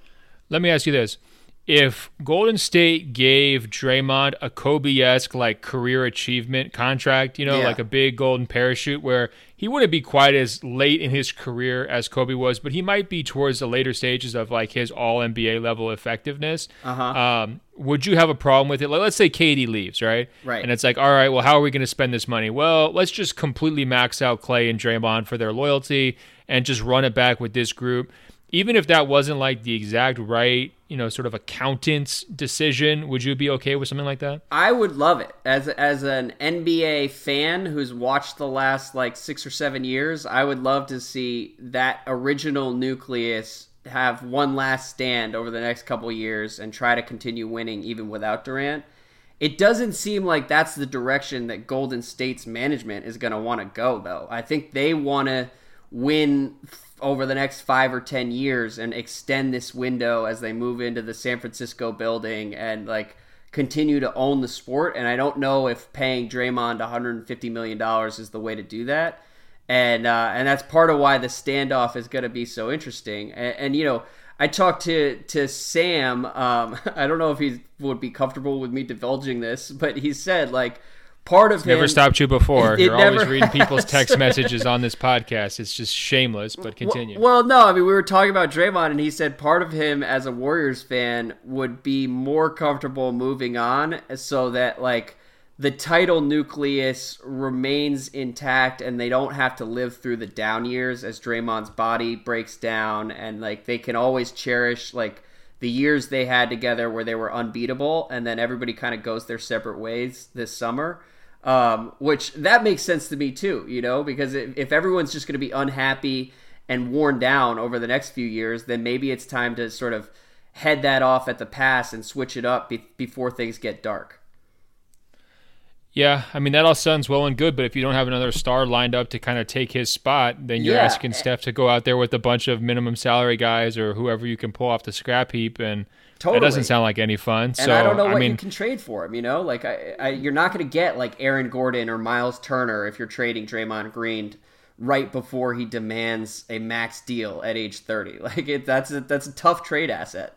Let me ask you this: If Golden State gave Draymond a Kobe-esque like career achievement contract, you know, yeah. like a big golden parachute, where he wouldn't be quite as late in his career as Kobe was, but he might be towards the later stages of like his All NBA level effectiveness. Uh-huh. Um, would you have a problem with it? Like, let's say KD leaves, right? Right. And it's like, all right, well, how are we going to spend this money? Well, let's just completely max out Klay and Draymond for their loyalty and just run it back with this group. Even if that wasn't like the exact right, you know, sort of accountant's decision, would you be okay with something like that? I would love it. As as an NBA fan who's watched the last like 6 or 7 years, I would love to see that original nucleus have one last stand over the next couple years and try to continue winning even without Durant. It doesn't seem like that's the direction that Golden State's management is going to want to go, though. I think they want to win over the next five or ten years and extend this window as they move into the San Francisco building and like continue to own the sport. And I don't know if paying Draymond 150 million dollars is the way to do that and uh, and that's part of why the standoff is going to be so interesting. And, and, you know, I talked to to Sam. Um, (laughs) I don't know if he would be comfortable with me divulging this, but he said like part of it's him, never stopped you before. It, it You're always reading people's (laughs) text messages on this podcast. It's just shameless, but continue. Well, well, no, I mean we were talking about Draymond, and he said part of him as a Warriors fan would be more comfortable moving on, so that like the title nucleus remains intact and they don't have to live through the down years as Draymond's body breaks down and like they can always cherish like the years they had together where they were unbeatable and then everybody kind of goes their separate ways this summer um, which that makes sense to me too you know because if, if everyone's just going to be unhappy and worn down over the next few years then maybe it's time to sort of head that off at the pass and switch it up be- before things get dark yeah, I mean that all sounds well and good, but if you don't have another star lined up to kind of take his spot, then you're yeah. asking Steph to go out there with a bunch of minimum salary guys or whoever you can pull off the scrap heap, and totally. that doesn't sound like any fun. And so I don't know what I mean, you can trade for him. You know, like I, I, you're not going to get like Aaron Gordon or Miles Turner if you're trading Draymond Green right before he demands a max deal at age 30. (laughs) Like it, that's a, that's a tough trade asset.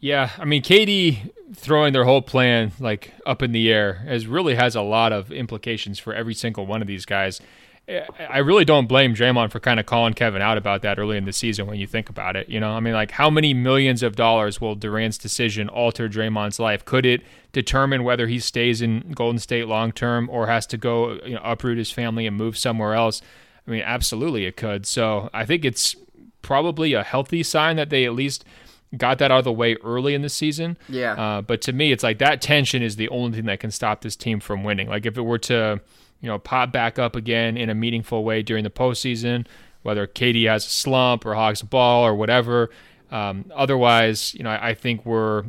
Yeah, I mean, KD throwing their whole plan like up in the air as really has a lot of implications for every single one of these guys. I really don't blame Draymond for kind of calling Kevin out about that early in the season when you think about it. You know, I mean, like how many millions of dollars will Durant's decision alter Draymond's life? Could it determine whether he stays in Golden State long term or has to go you know, uproot his family and move somewhere else? I mean, absolutely it could. So I think it's probably a healthy sign that they at least got that out of the way early in the season. Yeah. Uh, but to me, it's like that tension is the only thing that can stop this team from winning. Like if it were to you know, pop back up again in a meaningful way during the postseason, whether KD has a slump or hogs a ball or whatever. Um, otherwise, you know, I, I, think we're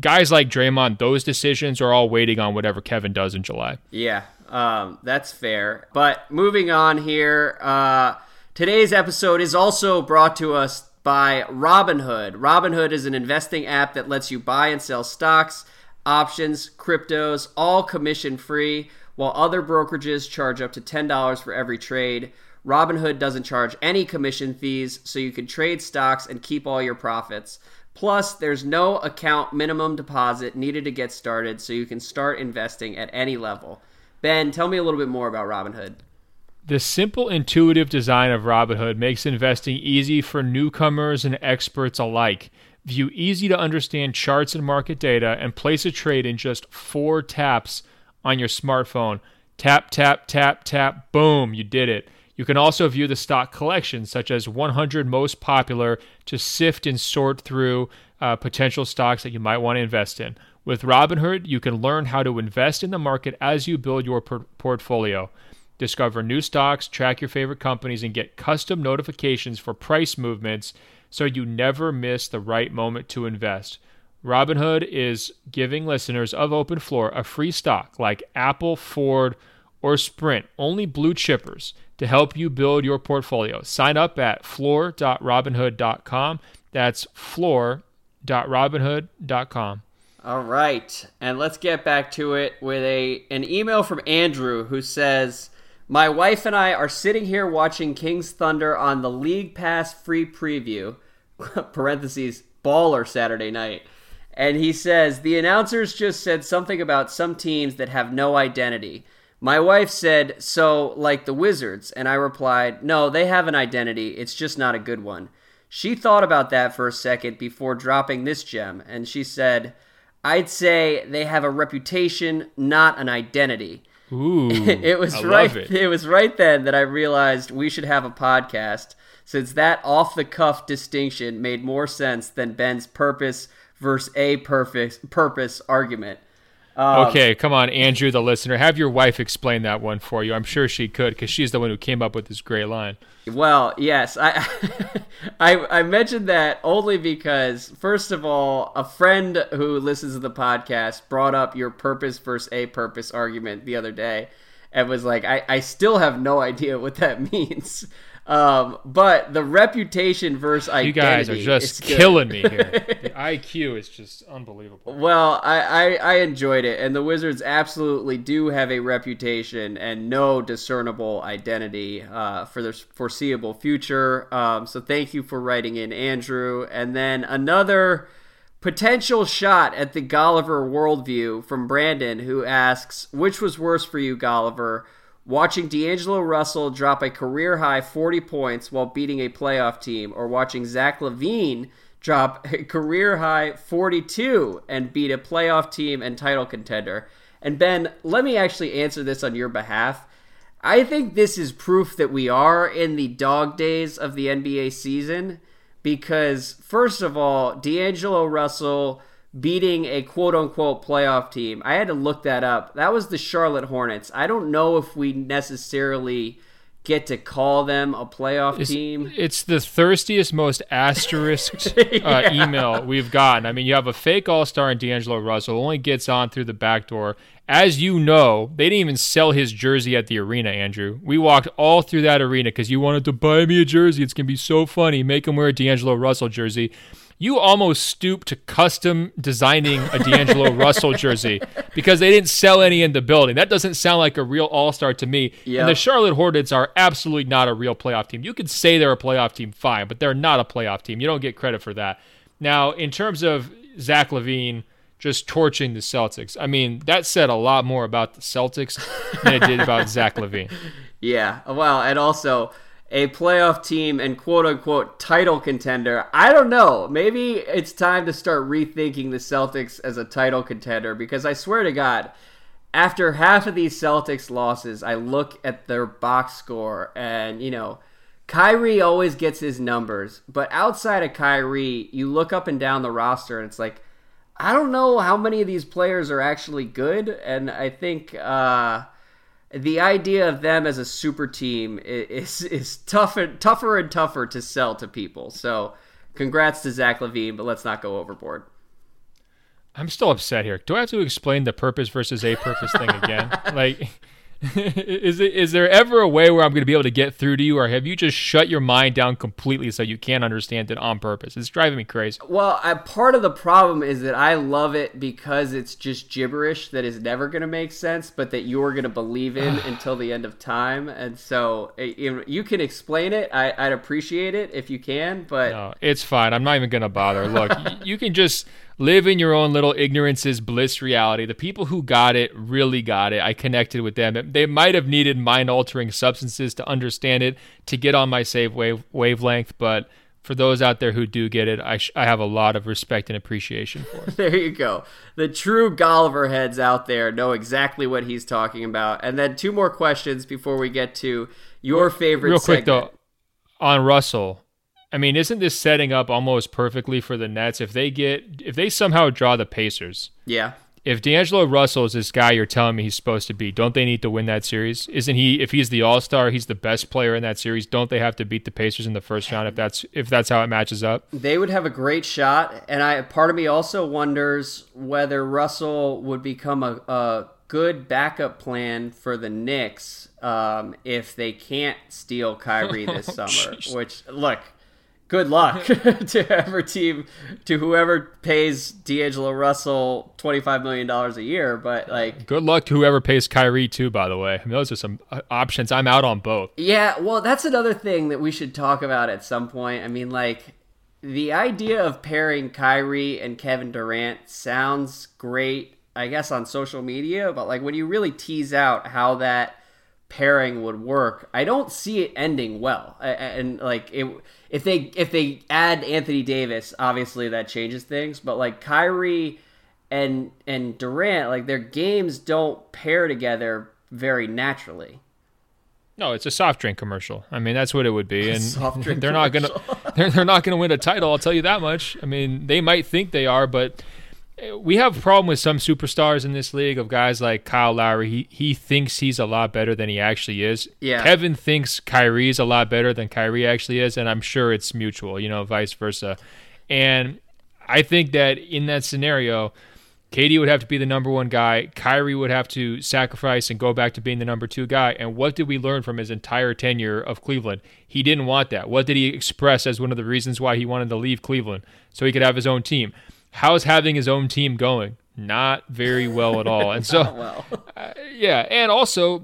guys like Draymond. Those decisions are all waiting on whatever Kevin does in July. Yeah, um, that's fair. But moving on here, uh, today's episode is also brought to us by Robinhood. Robinhood is an investing app that lets you buy and sell stocks, options, cryptos, all commission free. While other brokerages charge up to $10 for every trade, Robinhood doesn't charge any commission fees, so you can trade stocks and keep all your profits. Plus, there's no account minimum deposit needed to get started, so you can start investing at any level. Ben, tell me a little bit more about Robinhood. The simple, intuitive design of Robinhood makes investing easy for newcomers and experts alike. View easy to understand charts and market data and place a trade in just four taps on your smartphone. Tap, tap, tap, tap, boom, you did it. You can also view the stock collection, such as 100 most popular, to sift and sort through uh, potential stocks that you might want to invest in. With Robinhood, you can learn how to invest in the market as you build your por- portfolio. Discover new stocks, track your favorite companies, and get custom notifications for price movements so you never miss the right moment to invest. Robinhood is giving listeners of Open Floor a free stock like Apple, Ford, or Sprint, only blue chippers, to help you build your portfolio. Sign up at floor.robinhood.com. That's floor.robinhood.com. All right, and let's get back to it with a an email from Andrew who says, "My wife and I are sitting here watching Kings Thunder on the League Pass free preview (laughs) (parentheses baller Saturday night). And he says, The announcers just said something about some teams that have no identity. My wife said, So, like the Wizards. And I replied, No, they have an identity. It's just not a good one. She thought about that for a second before dropping this gem. And she said, I'd say they have a reputation, not an identity. Ooh, (laughs) it was I right. It. it was right then that I realized we should have a podcast, since that off the cuff distinction made more sense than Ben's purpose versus a perfect purpose argument. Um, okay, come on, Andrew, the listener, have your wife explain that one for you. I'm sure she could because she's the one who came up with this great line. Well, yes, I, (laughs) I, I mentioned that only because, first of all, a friend who listens to the podcast brought up your purpose versus a purpose argument the other day, and was like, I, I still have no idea what that (laughs) means. Um, but the reputation versus identity. You guys are just killing me here. (laughs) the IQ is just unbelievable. Well, I, I, I enjoyed it, and the Wizards absolutely do have a reputation and no discernible identity uh, for the foreseeable future. Um, so thank you for writing in, Andrew. And then another potential shot at the Golliver worldview from Brandon, who asks, "Which was worse for you, Golliver?" Watching D'Angelo Russell drop a career high 40 points while beating a playoff team, or watching Zach LaVine drop (laughs) a career high 42 and beat a playoff team and title contender. And Ben, let me actually answer this on your behalf. I think this is proof that we are in the dog days of the NBA season because, first of all, D'Angelo Russell beating a quote unquote playoff team. I had to look that up. That was the Charlotte Hornets. I don't know if we necessarily get to call them a playoff it's, team. It's the thirstiest, most asterisked (laughs) uh, yeah. uh, email we've gotten. I mean, you have a fake All Star in D'Angelo Russell, only gets on through the back door. As you know, they didn't even sell his jersey at the arena, Andrew. We walked all through that arena because you wanted to buy me a jersey. It's going to be so funny. Make him wear a D'Angelo Russell jersey you almost stooped to custom designing a D'Angelo (laughs) Russell jersey because they didn't sell any in the building. That doesn't sound like a real all star to me. Yep. And the Charlotte Hornets are absolutely not a real playoff team. You could say they're a playoff team, fine, but they're not a playoff team. You don't get credit for that. Now, in terms of Zach LaVine just torching the Celtics, I mean, that said a lot more about the Celtics than it did about Zach LaVine. (laughs) Yeah, well, and also a playoff team and quote unquote title contender. I don't know. Maybe it's time to start rethinking the Celtics as a title contender because I swear to God, after half of these Celtics losses, I look at their box score and, you know, Kyrie always gets his numbers, but outside of Kyrie, you look up and down the roster and it's like, I don't know how many of these players are actually good. And I think, uh, the idea of them as a super team is is tough and, tougher and tougher to sell to people. So, congrats to Zach LaVine, but let's not go overboard. I'm still upset here. Do I have to explain the purpose versus a purpose thing again? (laughs) like (laughs) is it is there ever a way where I'm going to be able to get through to you, or have you just shut your mind down completely so you can't understand it on purpose? It's driving me crazy. Well, I, part of the problem is that I love it because it's just gibberish that is never going to make sense, but that you're going to believe in (sighs) until the end of time. And so eh, it, you can explain it. I, would appreciate it if you can, but no, it's fine. I'm not even going to bother. Look, (laughs) you can just live in your own little ignorance's bliss reality. The people who got it really got it. I connected with them. They might have needed mind altering substances to understand it, to get on my save wave wavelength, but for those out there who do get it, I, sh- I have a lot of respect and appreciation for it. (laughs) there you go. The true Golliver heads out there know exactly what he's talking about. And then two more questions before we get to your favorite. Real quick segment. though, on Russell, I mean, isn't this setting up almost perfectly for the Nets if they get if they somehow draw the Pacers? Yeah. If D'Angelo Russell is this guy you're telling me he's supposed to be, don't they need to win that series? Isn't he? If he's the All Star, he's the best player in that series. Don't they have to beat the Pacers in the first round if that's if that's how it matches up? They would have a great shot, and I part of me also wonders whether Russell would become a, a good backup plan for the Knicks um, if they can't steal Kyrie this (laughs) oh, summer. Which look, good luck (laughs) (laughs) to whoever team to whoever pays D'Angelo Russell twenty five million dollars a year. But like, good luck to whoever pays Kyrie too. By the way, I mean, those are some uh, options. I'm out on both. Yeah, well, that's another thing that we should talk about at some point. I mean, like. The idea of pairing Kyrie and Kevin Durant sounds great, I guess, on social media, but like when you really tease out how that pairing would work, I don't see it ending well. And like it, if they if they add Anthony Davis, obviously that changes things. But like Kyrie and and Durant, like their games don't pair together very naturally. No, it's a soft drink commercial. I mean, that's what it would be, (laughs) and (laughs) they're not gonna (laughs) they're, they're not gonna win a title. I'll tell you that much. I mean, they might think they are, but we have a problem with some superstars in this league of guys like Kyle Lowry. He he thinks he's a lot better than he actually is. Yeah. Kevin thinks Kyrie's a lot better than Kyrie actually is, and I'm sure it's mutual, you know, vice versa. And I think that in that scenario, KD would have to be the number one guy. Kyrie would have to sacrifice and go back to being the number two guy. And what did we learn from his entire tenure of Cleveland? He didn't want that. What did he express as one of the reasons why he wanted to leave Cleveland? So he could have his own team how's having his own team going? Not very well at all. And (laughs) so, well. (laughs) uh, yeah, and also,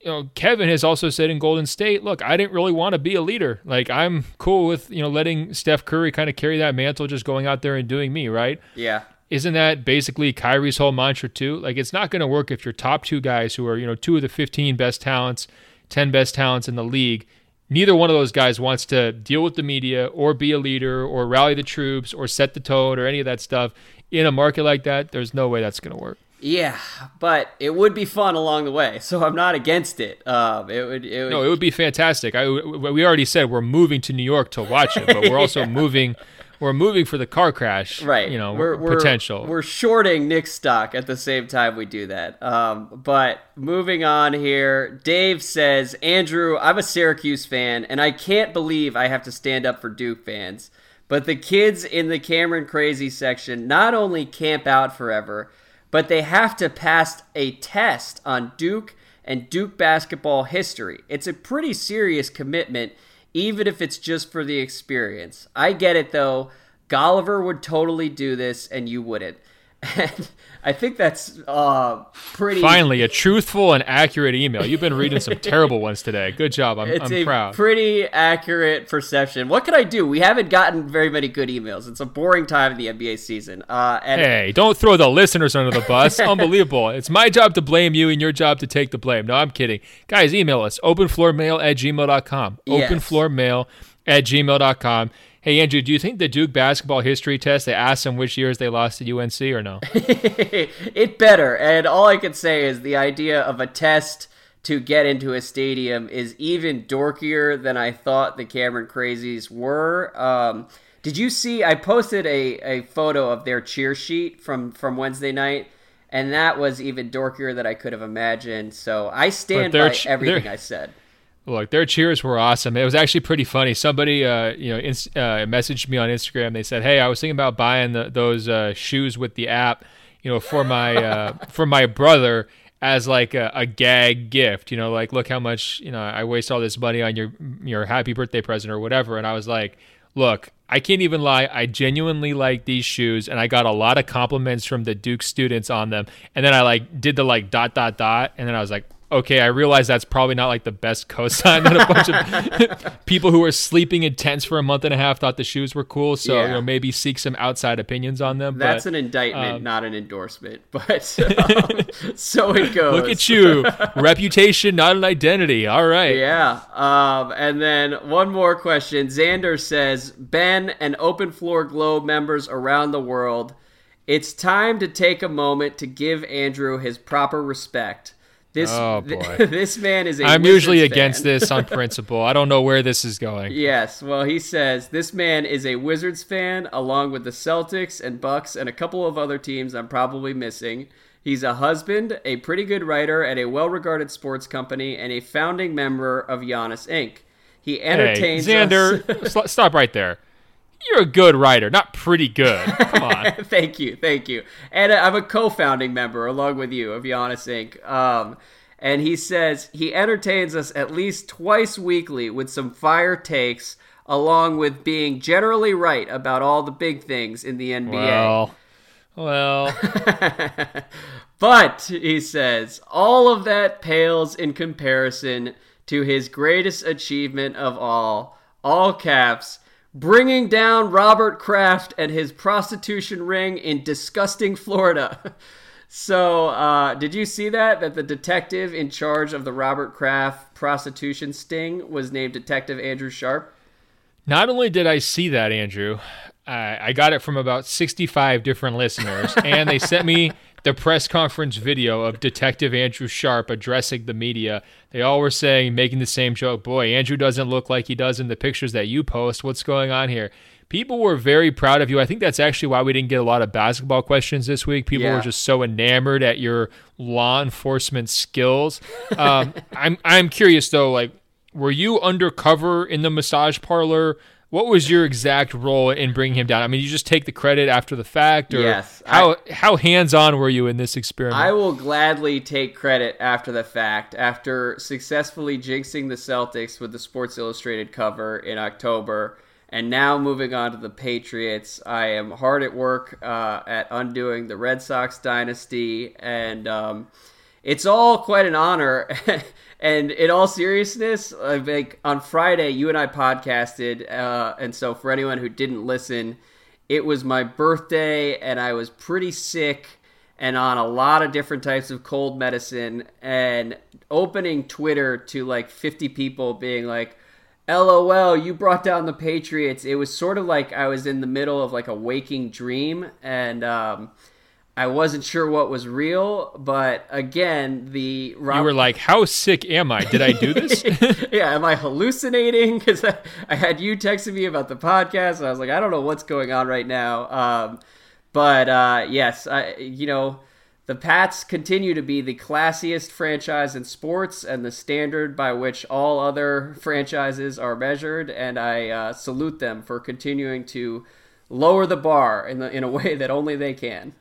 you know, Kevin has also said in Golden State, look, I didn't really want to be a leader. Like I'm cool with you know letting Steph Curry kind of carry that mantle, just going out there and doing me, right? Yeah. Isn't that basically Kyrie's whole mantra too? Like it's not going to work if your top two guys, who are you know two of the 15 best talents, 10 best talents in the league, neither one of those guys wants to deal with the media or be a leader or rally the troops or set the tone or any of that stuff. In a market like that there's no way that's going to work. Yeah but it would be fun along the way so i'm not against it. Um, it would, it would no it would be fantastic. I, we already said we're moving to new york to watch it but we're also (laughs) yeah. moving we're moving for the car crash, right? You know, we're, potential. We're, we're shorting Knick stock at the same time we do that. Um, but moving on here, Dave says, Andrew, I'm a Syracuse fan, and I can't believe I have to stand up for Duke fans. But the kids in the Cameron Crazy section not only camp out forever, but they have to pass a test on Duke and Duke basketball history. It's a pretty serious commitment even if it's just for the experience. I get it though. Golliver would totally do this, and you wouldn't. And I think that's uh, pretty. Finally, a truthful and accurate email. You've been reading some terrible ones today. Good job. I'm, it's I'm a proud. pretty accurate perception. What can I do? We haven't gotten very many good emails. It's a boring time in the NBA season. Uh, and Hey, don't throw the listeners under the bus. (laughs) Unbelievable. It's my job to blame you and your job to take the blame. No, I'm kidding. Guys, email us openfloormail at gmail.com. Yes. Openfloormail at gmail.com. Hey, Andrew, do you think the Duke basketball history test, they asked them which years they lost to UNC or no? (laughs) it better. And all I can say is the idea of a test to get into a stadium is even dorkier than I thought the Cameron Crazies were. Um, did you see? I posted a, a photo of their cheer sheet from, from Wednesday night, and that was even dorkier than I could have imagined. So I stand by everything I said. Look, their cheers were awesome. It was actually pretty funny. Somebody, uh, you know, uh, messaged me on Instagram. They said, "Hey, I was thinking about buying the, those uh, shoes with the app, you know, for my uh, (laughs) for my brother as like a, a gag gift. You know, like look how much you know I waste all this money on your your happy birthday present or whatever." And I was like, "Look, I can't even lie. I genuinely like these shoes, and I got a lot of compliments from the Duke students on them. And then I like did the like dot dot dot, and then I was like." Okay, I realize that's probably not like the best cosign that a bunch of (laughs) people who were sleeping in tents for a month and a half thought the shoes were cool. So Yeah. you know, maybe seek some outside opinions on them. That's but, an indictment, um, not an endorsement. (laughs) But (laughs) um, so it goes. look at you, reputation, not an identity. All right. Yeah. Um, and then one more question. Xander says, Ben and Open Floor Globe members around the world, it's time to take a moment to give Andrew his proper respect. This, Oh, th- boy. (laughs) this man is a I'm usually against fan. this on principle. I don't know where this is going. Yes, well, he says this man is a Wizards fan, along with the Celtics and Bucks and a couple of other teams I'm probably missing. He's a husband, a pretty good writer at a well-regarded sports company, and a founding member of Giannis Inc. He Hey, entertains us- (laughs) Xander, stop right there. You're a good writer, not pretty good. Come on. (laughs) thank you, thank you. And uh, I'm a co-founding member along with you of Giannis Inc. Um, and he says he entertains us at least twice weekly with some fire takes, along with being generally right about all the big things in the NBA. Well, well, (laughs) But he says all of that pales in comparison to his greatest achievement of all, all caps, bringing down Robert Kraft and his prostitution ring in disgusting Florida. (laughs) So, uh, did you see that? That the detective in charge of the Robert Kraft prostitution sting was named Detective Andrew Sharp? Not only did I see that, Andrew, I, I got it from about 65 different listeners, and they sent me the press conference video of Detective Andrew Sharp addressing the media. They all were saying, making the same joke, boy, Andrew doesn't look like he does in the pictures that you post. What's going on here? People were very proud of you. I think that's actually why we didn't get a lot of basketball questions this week. People Yeah. were just so enamored at your law enforcement skills. Um, (laughs) I'm I'm curious though, like were you undercover in the massage parlor? What was your exact role in bringing him down? I mean, you just take the credit after the fact, or Yes, how how hands on were you in this experiment? I will gladly take credit after the fact. After successfully jinxing the Celtics with the Sports Illustrated cover in October, and now moving on to the Patriots, I am hard at work uh, at undoing the Red Sox dynasty, and um, it's all quite an honor. (laughs) and in all seriousness, like on Friday you and I podcasted, uh, and so for anyone who didn't listen, it was my birthday, and I was pretty sick and on a lot of different types of cold medicine and opening Twitter to like 50 people being like, LOL, you brought down the Patriots. It was sort of like I was in the middle of like a waking dream and um, I wasn't sure what was real, but again, the you were like, "How sick am I? Did I do (laughs) this?" (laughs) yeah, am I hallucinating? Because I, I had you texting me about the podcast, and I was like, I don't know what's going on right now. Um, but uh, yes, I, you know, the Pats continue to be the classiest franchise in sports and the standard by which all other franchises are measured, and I uh, salute them for continuing to lower the bar in the in a way that only they can.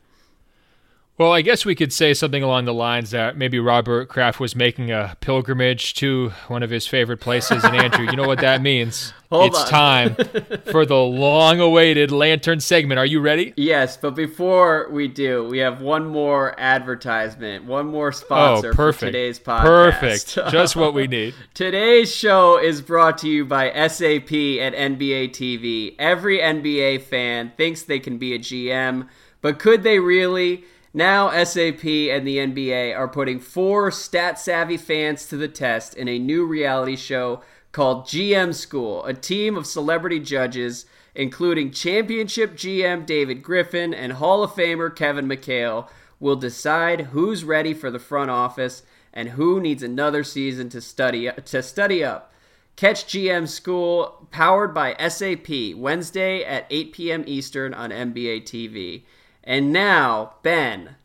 Well, I guess we could say something along the lines that maybe Robert Kraft was making a pilgrimage to one of his favorite places. And Andrew, you know what that means? (laughs) Hold it's on. time (laughs) for the long awaited lantern segment. Are you ready? Yes, but before we do, we have one more advertisement, one more sponsor oh, perfect. for today's podcast. Perfect. (laughs) Just what we need. Today's show is brought to you by SAP at NBA TV. Every NBA fan thinks they can be a GM, but could they really? Now, SAP and the NBA are putting four stat savvy fans to the test in a new reality show called GM School, a team of celebrity judges, including championship GM David Griffin and Hall of Famer Kevin McHale, will decide who's ready for the front office and who needs another season to study to study up. Catch GM School powered by SAP Wednesday at 8 p.m. Eastern on NBA TV. And now, Ben,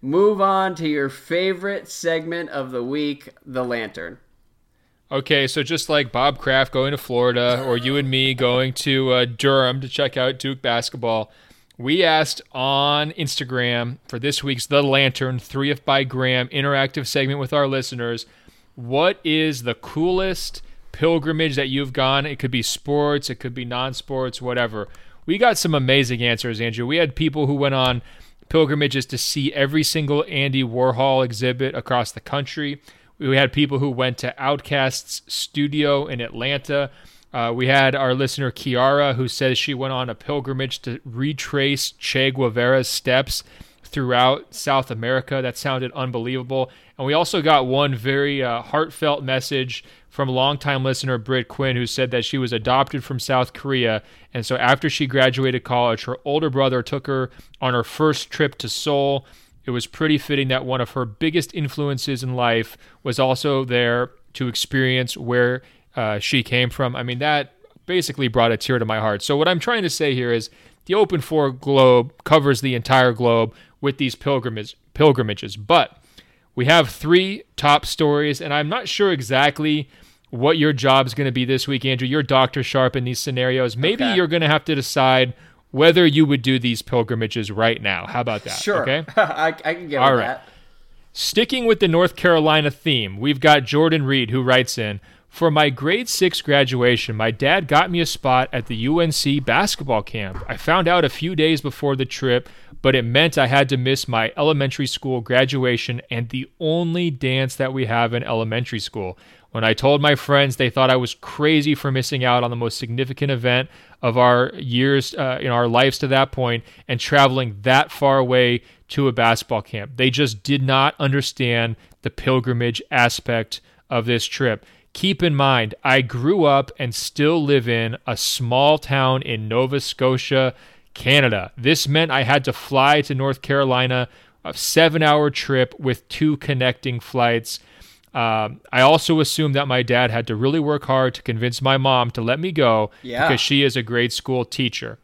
move on to your favorite segment of the week, the lantern. Okay, so just like Bob Kraft going to Florida or you and me going to uh, Durham to check out Duke basketball, we asked on Instagram for this week's The Lantern 3F by Graham interactive segment with our listeners. What is the coolest pilgrimage that you've gone? It could be sports, it could be non sports, whatever. We got some amazing answers, Andrew. We had people who went on pilgrimages to see every single Andy Warhol exhibit across the country. We had people who went to OutKast's studio in Atlanta. Uh, we had our listener Kiara who says she went on a pilgrimage to retrace Che Guevara's steps throughout South America. That sounded unbelievable. And we also got one very uh, heartfelt message from longtime listener Britt Quinn, who said that she was adopted from South Korea. And so after she graduated college, her older brother took her on her first trip to Seoul. It was pretty fitting that one of her biggest influences in life was also there to experience where uh, she came from. I mean, that basically brought a tear to my heart. So, what I'm trying to say here is the Open Floor Globe covers the entire globe with these pilgrimage, pilgrimages, but we have three top stories, and I'm not sure exactly what your job's going to be this week, Andrew. You're Dr. Sharp in these scenarios. Maybe Okay. you're going to have to decide whether you would do these pilgrimages right now. How about that? Sure. Okay. (laughs) I, I can get All with right. that. Sticking with the North Carolina theme, we've got Jordan Reed who writes in For my grade six graduation, my dad got me a spot at the UNC basketball camp. I found out a few days before the trip, but it meant I had to miss my elementary school graduation and the only dance that we have in elementary school. When I told my friends, they thought I was crazy for missing out on the most significant event of our years, uh, in our lives to that point, and traveling that far away to a basketball camp. They just did not understand the pilgrimage aspect of this trip. Keep in mind, I grew up and still live in a small town in Nova Scotia, Canada. This meant I had to fly to North Carolina, a seven hour trip with two connecting flights. Um, I also assume that my dad had to really work hard to convince my mom to let me go Yeah. because she is a grade school teacher.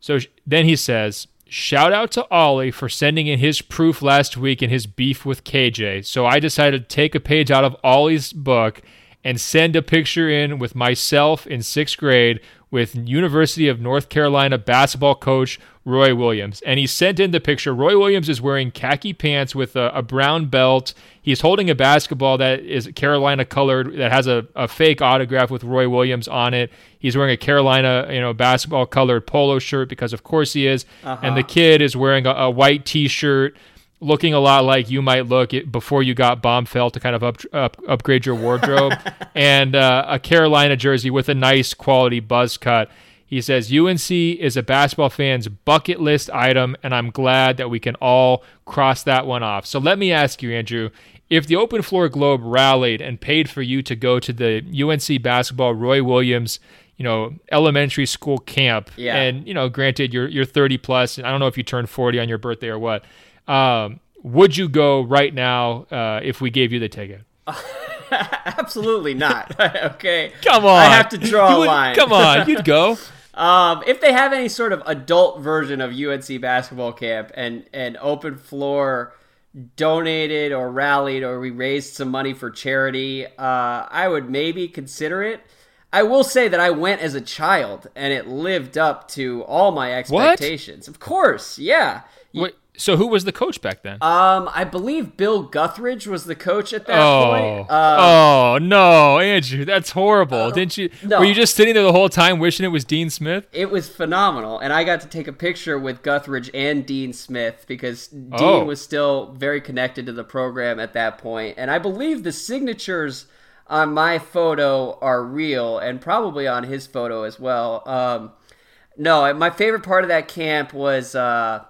So sh- then he says, Shout out to Ollie for sending in his proof last week in his beef with KJ. So I decided to take a page out of Ollie's book and send a picture in with myself in sixth grade with University of North Carolina basketball coach Roy Williams. And he sent in the picture. Roy Williams is wearing khaki pants with a, a brown belt. He's holding a basketball that is Carolina colored that has a, a fake autograph with Roy Williams on it. He's wearing a Carolina, you know, basketball colored polo shirt because of course he is. And the uh-huh. kid is wearing a, a white t-shirt looking a lot like you might look before you got Bombfell to kind of up, up, upgrade your wardrobe, (laughs) and uh, a Carolina jersey with a nice quality buzz cut. He says UNC is a basketball fan's bucket list item, and I'm glad that we can all cross that one off. So let me ask you, Andrew, if the Open Floor Globe rallied and paid for you to go to the UNC basketball Roy Williams, you know, elementary school camp, Yeah. and you know, granted you're you're 30 plus, and I don't know if you turned 40 on your birthday or what. Um, would you go right now uh, if we gave you the ticket? (laughs) Absolutely not. (laughs) okay. Come on, I have to draw You a would- line. Come on, you'd go. (laughs) Um, if they have any sort of adult version of UNC basketball camp and and open floor donated or rallied or we raised some money for charity, uh, I would maybe consider it. I will say that I went as a child and it lived up to all my expectations. Of course, yeah. Wait, So who was the coach back then? Um, I believe Bill Guthridge was the coach at that oh. point. Um, oh no, Andrew, that's horrible. Uh, Didn't you? No. Were you just sitting there the whole time wishing it was Dean Smith? It was phenomenal, and I got to take a picture with Guthridge and Dean Smith because Dean Oh. was still very connected to the program at that point, and I believe the signatures on my photo are real, and probably on his photo as well. Um, no, my favorite part of that camp was. Uh,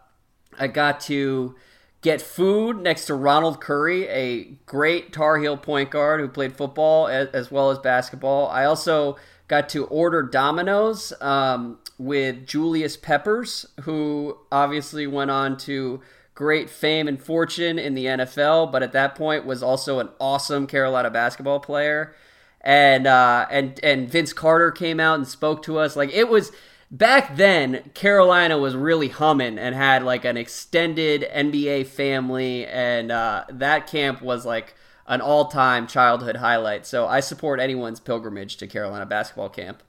I got to get food next to Ronald Curry, a great Tar Heel point guard who played football as, as well as basketball. I also got to order Domino's um, with Julius Peppers, who obviously went on to great fame and fortune in the NFL, but at that point was also an awesome Carolina basketball player. And uh, and and Vince Carter came out and spoke to us. Like it was back then carolina was really humming and had like an extended nba family and uh, that camp was like an all-time childhood highlight. So i support anyone's pilgrimage to carolina basketball camp.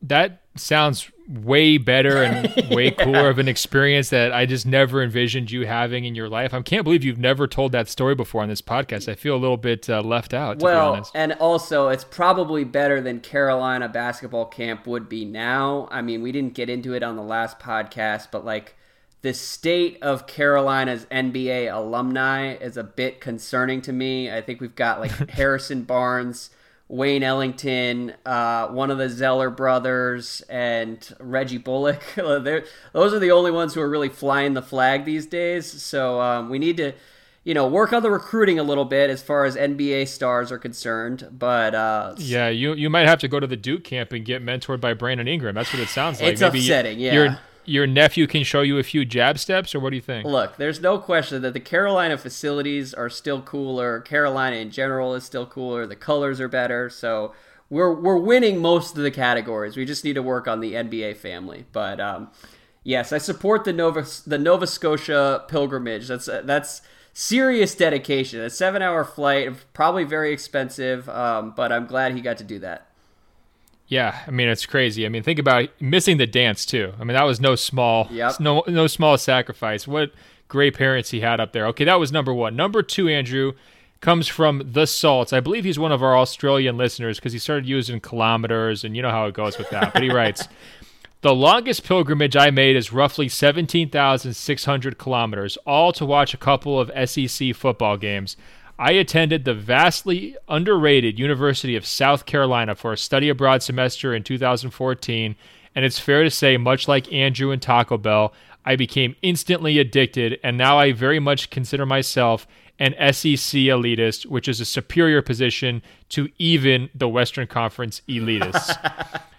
That sounds way better and (laughs) way yeah. cooler of an experience that I just never envisioned you having in your life. I can't believe you've never told that story before on this podcast. I feel a little bit uh, left out. well, and also it's probably better than Carolina basketball camp would be now. I mean, we didn't get into it on the last podcast, but like the state of Carolina's NBA alumni is a bit concerning to me. I think we've got like (laughs) Harrison Barnes. Wayne Ellington, uh, one of the Zeller brothers, and Reggie Bullock. (laughs) those are the only ones who are really flying the flag these days. So um, we need to, you know, work on the recruiting a little bit as far as NBA stars are concerned. But uh, yeah, you you might have to go to the Duke camp and get mentored by Brandon Ingram. That's what it sounds like. It's Maybe upsetting. Yeah. Your, nephew can show you a few jab steps, or what do you think? Look, there's no question that the Carolina facilities are still cooler. Carolina in general is still cooler. The colors are better. So we're we're winning most of the categories. We just need to work on the NBA family. But um, yes, I support the Nova the Nova Scotia pilgrimage. That's that's serious dedication. A seven hour flight, probably very expensive. Um, but I'm glad he got to do that. Yeah, I mean it's crazy. I mean, think about missing the dance too. I mean, that was no small, yep. no no small sacrifice. What great parents he had up there. Okay, that was number one. Number two, Andrew, comes from the Salts. I believe he's one of our Australian listeners because he started using kilometers, and you know how it goes with that. But he writes. The longest pilgrimage I made is roughly 17,600 kilometers, all to watch a couple of SEC football games. I attended the vastly underrated University of South Carolina for a study abroad semester in 2014, and it's fair to say, much like Andrew and Taco Bell, I became instantly addicted, and now I very much consider myself an SEC elitist, which is a superior position to even the Western Conference elitists.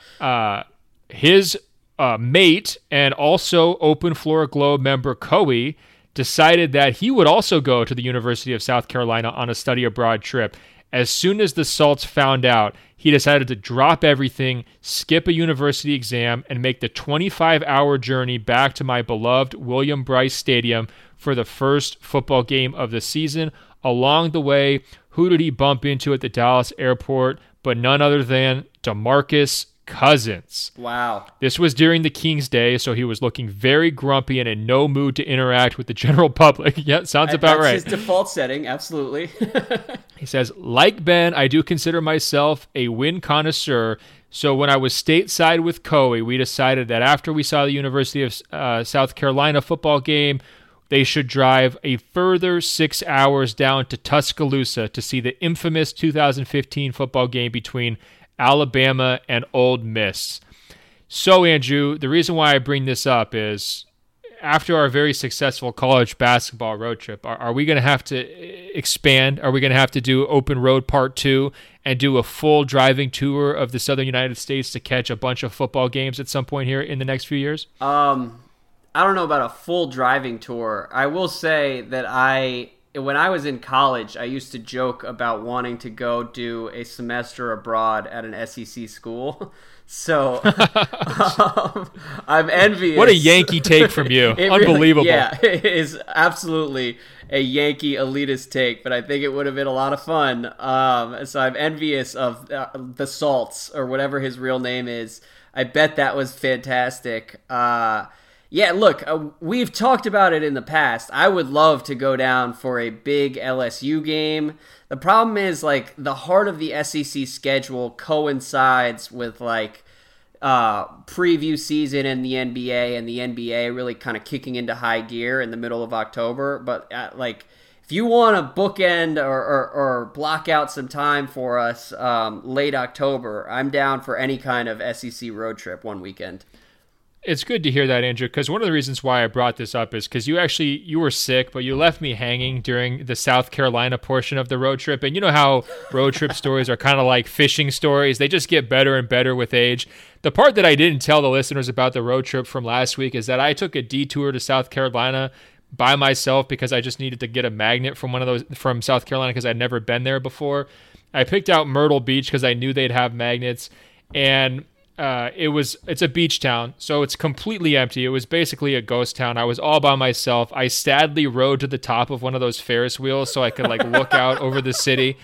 (laughs) uh, his uh, mate and also Open Floor Globe member Coe decided that he would also go to the University of South Carolina on a study abroad trip. As soon as the Salts found out, he decided to drop everything, skip a university exam, and make the 25 hour journey back to my beloved Williams-Brice Stadium for the first football game of the season. Along the way, who did he bump into at the Dallas airport but none other than DeMarcus Cousins. Wow. This was during the King's Day, so he was looking very grumpy and in no mood to interact with the general (laughs) public. yeah, sounds about That's right. his default setting, absolutely. (laughs) he says, like Ben, I do consider myself a win connoisseur. So when I was stateside with Coe, we decided that after we saw the University of uh, South Carolina football game, they should drive a further six hours down to Tuscaloosa to see the infamous 2015 football game between Alabama, and Ole Miss. So, Andrew, the reason why I bring this up is after our very successful college basketball road trip, are, are we going to have to expand? Are we going to have to do open road part two and do a full driving tour of the southern United States to catch a bunch of football games at some point here in the next few years? Um, I don't know about a full driving tour. I will say that I when I was in college, I used to joke about wanting to go do a semester abroad at an SEC school. (laughs) So um, I'm envious. What a Yankee take from you! (laughs) Unbelievable. Really, yeah, (laughs) it is absolutely a Yankee elitist take, but I think it would have been a lot of fun. Um, so I'm envious of uh, the Salts or whatever his real name is. I bet that was fantastic. Uh, Yeah, look, uh, we've talked about it in the past. I would love to go down for a big LSU game. The problem is, like, the heart of the SEC schedule coincides with, like, uh, preview season in the NBA and the NBA really kind of kicking into high gear in the middle of October. But, uh, like, if you want to bookend or, or, or, block out some time for us um, late October, I'm down for any kind of SEC road trip one weekend. It's good to hear that, Andrew, because one of the reasons why I brought this up is because you actually you were sick, but you left me hanging during the South Carolina portion of the road trip. And you know how road trip (laughs) stories are kind of like fishing stories; they just get better and better with age. The part that I didn't tell the listeners about the road trip from last week is that I took a detour to South Carolina by myself because I just needed to get a magnet from one of those from South Carolina because I'd never been there before. I picked out Myrtle Beach because I knew they'd have magnets, and uh, it was it's a beach town, so it's completely empty. It was basically a ghost town. I was all by myself. I sadly rode to the top of one of those Ferris wheels so I could like look out over the city.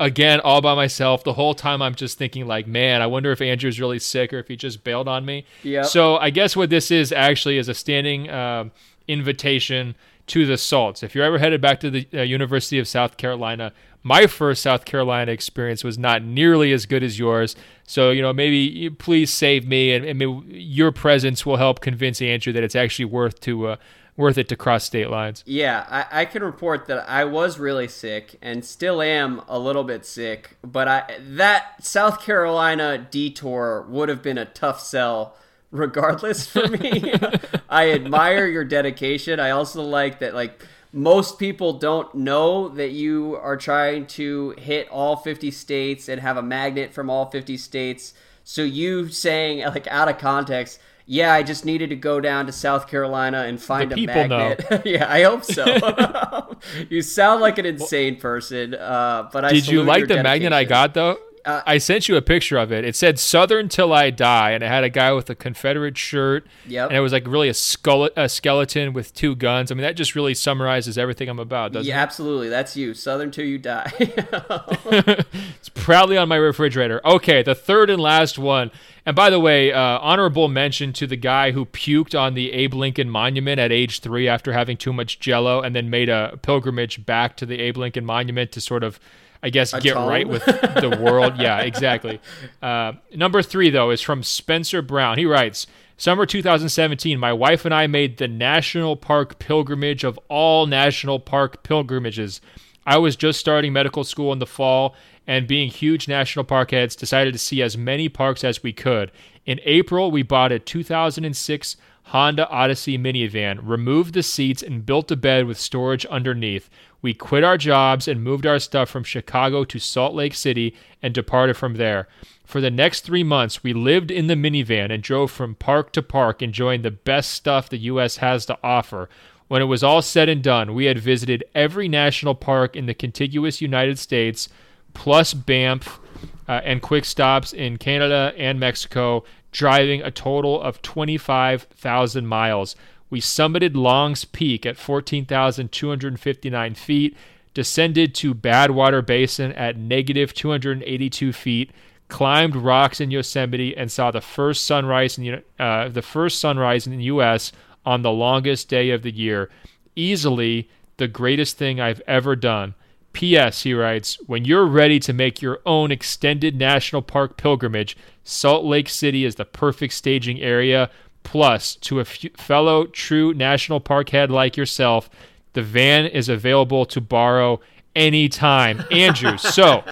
Again, all by myself. The whole time I'm just thinking like, man, I wonder if Andrew's really sick or if he just bailed on me. Yeah. So I guess what this is actually is a standing uh, invitation to the Salts. If you're ever headed back to the uh, University of South Carolina, my first South Carolina experience was not nearly as good as yours. So, you know, maybe please save me, and, and your presence will help convince Andrew that it's actually worth to uh, worth it to cross state lines. Yeah, I, I, can report that I was really sick and still am a little bit sick, but I that South Carolina detour would have been a tough sell regardless for me. (laughs) I admire your dedication. I also like that like most people don't know that you are trying to hit all 50 states and have a magnet from all 50 states. So you saying (laughs) like out of context, yeah, I just needed to go down to South Carolina and find a magnet. (laughs) yeah, I hope so. (laughs) you sound like an insane person, uh, but I did you like the magnet I got though? Uh, I sent you a picture of it. It said "Southern till I die," and it had a guy with a Confederate shirt. Yep. And it was like really a, skull, a skeleton with two guns. I mean, that just really summarizes everything I'm about, doesn't yeah, it? absolutely. That's you. Southern till you die. (laughs) (laughs) it's proudly on my refrigerator. Okay, the third and last one. And by the way, uh, honorable mention to the guy who puked on the Abe Lincoln Monument at age three after having too much Jello, and then made a pilgrimage back to the Abe Lincoln Monument to sort of I guess, get right with the world. yeah, exactly. Uh, number three, though, is from Spencer Brown. He writes Summer 2017, my wife and I made the national park pilgrimage of all national park pilgrimages. I was just starting medical school in the fall, and being huge national park heads, decided to see as many parks as we could. In April, we bought a 2006 Honda Odyssey minivan, removed the seats, and built a bed with storage underneath. We quit our jobs and moved our stuff from Chicago to Salt Lake City and departed from there. For the next three months, we lived in the minivan and drove from park to park, enjoying the best stuff the U.S. has to offer. When it was all said and done, we had visited every national park in the contiguous United States, plus Banff uh, and quick stops in Canada and Mexico, driving a total of 25,000 miles. We summited Long's Peak at 14,259 feet, descended to Badwater Basin at negative 282 feet, climbed rocks in Yosemite, and saw the first sunrise in uh, the first sunrise in the U.S. on the longest day of the year. Easily the greatest thing I've ever done. P.S. He writes, when you're ready to make your own extended national park pilgrimage, Salt Lake City is the perfect staging area. Plus, to a f- fellow true national park head like yourself, the van is available to borrow anytime. (laughs) Andrew, so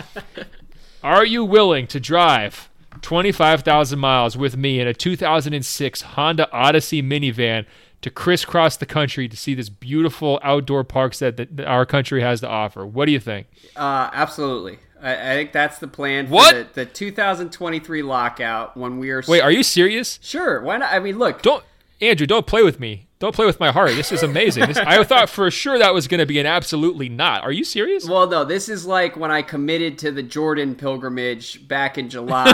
are you willing to drive 25,000 miles with me in a 2006 Honda Odyssey minivan to crisscross the country to see this beautiful outdoor parks that, that our country has to offer? What do you think? Uh, absolutely. I, I, think that's the plan for what? The, the 2023 lockout when we are. Wait, are you serious? Sure. Why not? I mean, look. Don't, Andrew. Don't play with me. Don't play with my heart. This is amazing. This, I thought for sure that was going to be an absolutely not. Are you serious? Well, no. This is like when I committed to the Jordan pilgrimage back in July,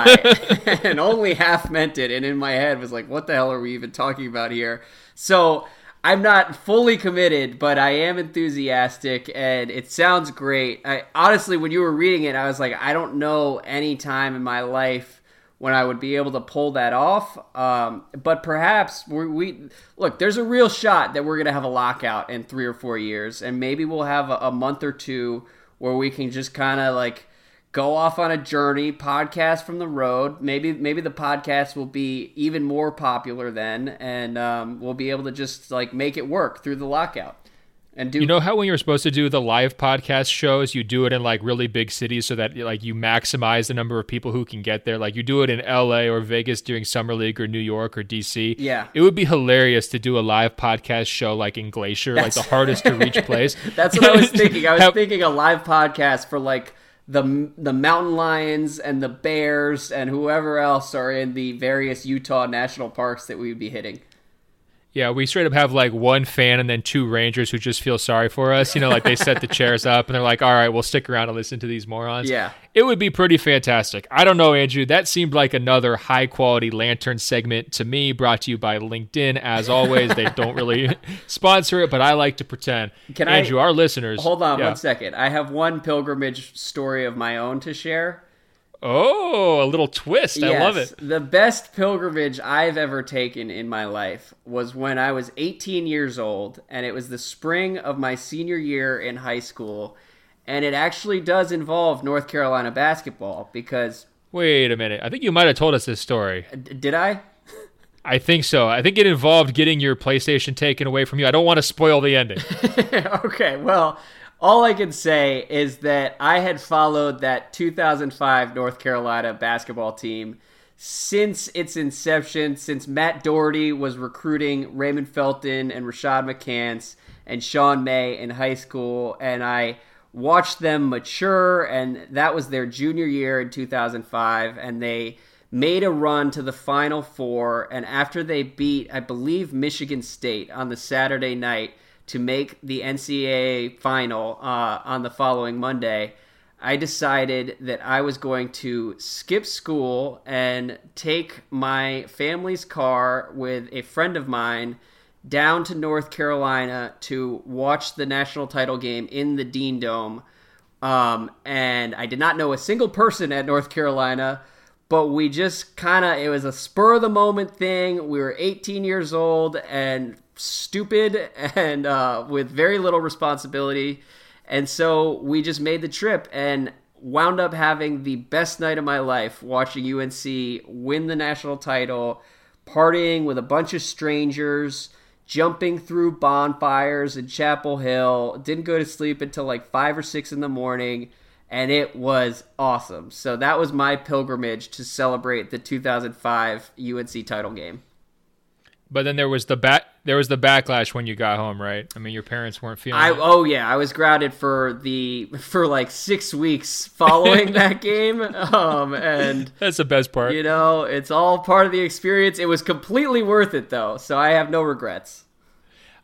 (laughs) (laughs) and only half meant it, and in my head was like, "What the hell are we even talking about here?" So I'm not fully committed, but I am enthusiastic, and it sounds great. I honestly, when you were reading it, I was like, I don't know any time in my life when I would be able to pull that off. Um, but perhaps we, we, look. There's a real shot that we're to have a lockout in three or four years, and maybe we'll have a, a month or two where we can just kind of like go off on a journey, podcast from the road. Maybe maybe the podcast will be even more popular then, and um, we'll be able to just like make it work through the lockout and do you know how when you're supposed to do the live podcast shows you do it in like really big cities so that like you maximize the number of people who can get there? Like you do it in la or vegas during summer league or new york or dc yeah. It would be hilarious to do a live podcast show like in glacier that's, like the hardest to reach (laughs) place. That's what i was (laughs) thinking. I was thinking a live podcast for like the the mountain lions and the bears and whoever else are in the various utah national parks that we would be hitting yeah, we straight up have like one fan and then two rangers who just feel sorry for us. You know, like they set the chairs (laughs) up and they're like, "All right, we'll stick around and listen to these morons." Yeah, it would be pretty fantastic. I don't know, Andrew. That seemed like another high quality lantern segment to me. Brought to you by LinkedIn, as always. they don't (laughs) really (laughs) sponsor it, but I like to pretend. Can I Andrew, I, our listeners, hold on yeah. one second. I have one pilgrimage story of my own to share. Oh, a little twist. Yes, I love it. The best pilgrimage I've ever taken in my life was when I was 18 years old, and it was the spring of my senior year in high school. And it actually does involve North Carolina basketball because. Wait a minute. I think you might have told us this story. D- did I? (laughs) I think so. I think it involved getting your PlayStation taken away from you. I don't want to spoil the ending. (laughs) okay, well, all I can say is that I had followed that 2005 North Carolina basketball team since its inception, since Matt Doherty was recruiting Raymond Felton and Rashad McCants and Sean May in high school, and I watched them mature, and that was their junior year in 2005, and they made a run to the Final Four, and after they beat, I believe, Michigan State on the Saturday night to make the NCAA final uh, on the following Monday, I decided that I was going to skip school and take my family's car with a friend of mine down to North Carolina to watch the national title game in the Dean Dome. Um, and I did not know a single person at North Carolina, but we just kind of, it was a spur of the moment thing. We were 18 years old and stupid (laughs) and uh, with very little responsibility. And so we just made the trip and wound up having the best night of my life watching UNC win the national title, partying with a bunch of strangers, jumping through bonfires in Chapel Hill. Didn't go to sleep until like five or six in the morning. And it was awesome. So that was my pilgrimage to celebrate the 2005 UNC title game. But then there was the back there was the backlash when you got home, right? I mean, your parents weren't feeling. I it. oh yeah, I was grounded for the for like six weeks following (laughs) that game, um, and that's the best part. You know, it's all part of the experience. It was completely worth it though, so I have no regrets.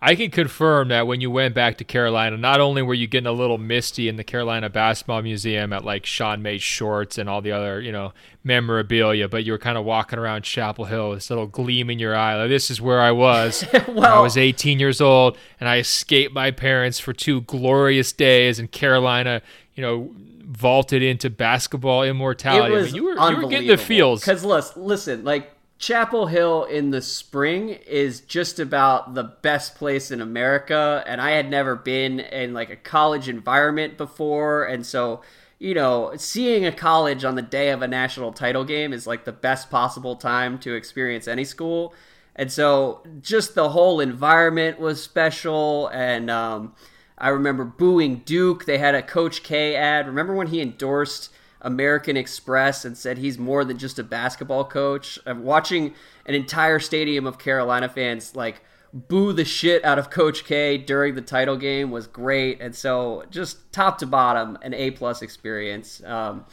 I can confirm that when you went back to Carolina, not only were you getting a little misty in the Carolina Basketball Museum at like Sean May shorts and all the other, you know, memorabilia, but you were kind of walking around Chapel Hill, with this little gleam in your eye. Like, this is where I was. (laughs) well, I was 18 years old and I escaped my parents for two glorious days in Carolina, you know, vaulted into basketball immortality. It was I mean, you, were, you were getting the feels. Because listen, like Chapel Hill in the spring is just about the best place in America, and I had never been in like a college environment before, and so you know, seeing a college on the day of a national title game is like the best possible time to experience any school. And so just the whole environment was special. And um, I remember booing Duke. They had a Coach K ad. Remember when he endorsed American Express and said he's more than just a basketball coach. I'm watching an entire stadium of Carolina fans like boo the shit out of Coach K during the title game was great, and so just top to bottom, an A plus experience. Um,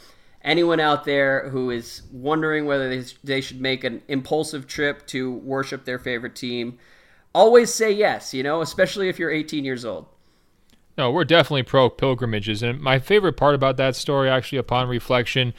anyone out there who is wondering whether they, they should make an impulsive trip to worship their favorite team, always say yes. You know, especially if you're 18 years old. No, we're definitely pro pilgrimages. And my favorite part about that story, actually, upon reflection,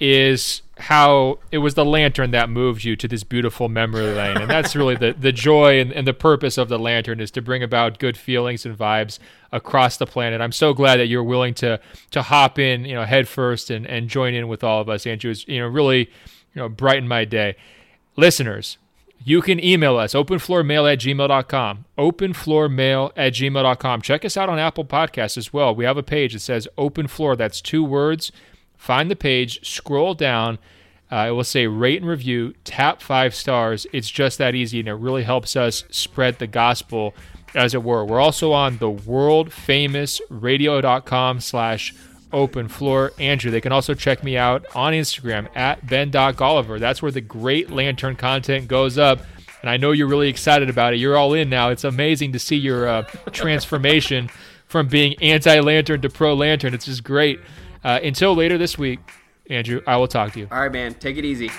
is how it was the lantern that moved you to this beautiful memory lane. And that's really the, the joy and, and the purpose of the lantern is to bring about good feelings and vibes across the planet. I'm so glad that you're willing to to hop in, you know, head first and, and join in with all of us, Andrew. It's, you know, really you know, brighten my day. Listeners, you can email us openfloormail at gmail.com openfloormail at gmail.com check us out on apple podcasts as well. We have a page that says open floor. That's two words. Find the page scroll down. Uh, it will say rate and review tap five stars. It's just that easy and it really helps us spread the gospel as it were. We're also on the world famous radio.com slash open floor. Andrew, they can also check me out on Instagram at ben.golliver. That's where the great lantern content goes up. And I know you're really excited about it. You're all in now. It's amazing to see your uh, transformation from being anti lantern to pro lantern. It's just great. Uh, until later this week, Andrew, I will talk to you. All right, man. Take it easy.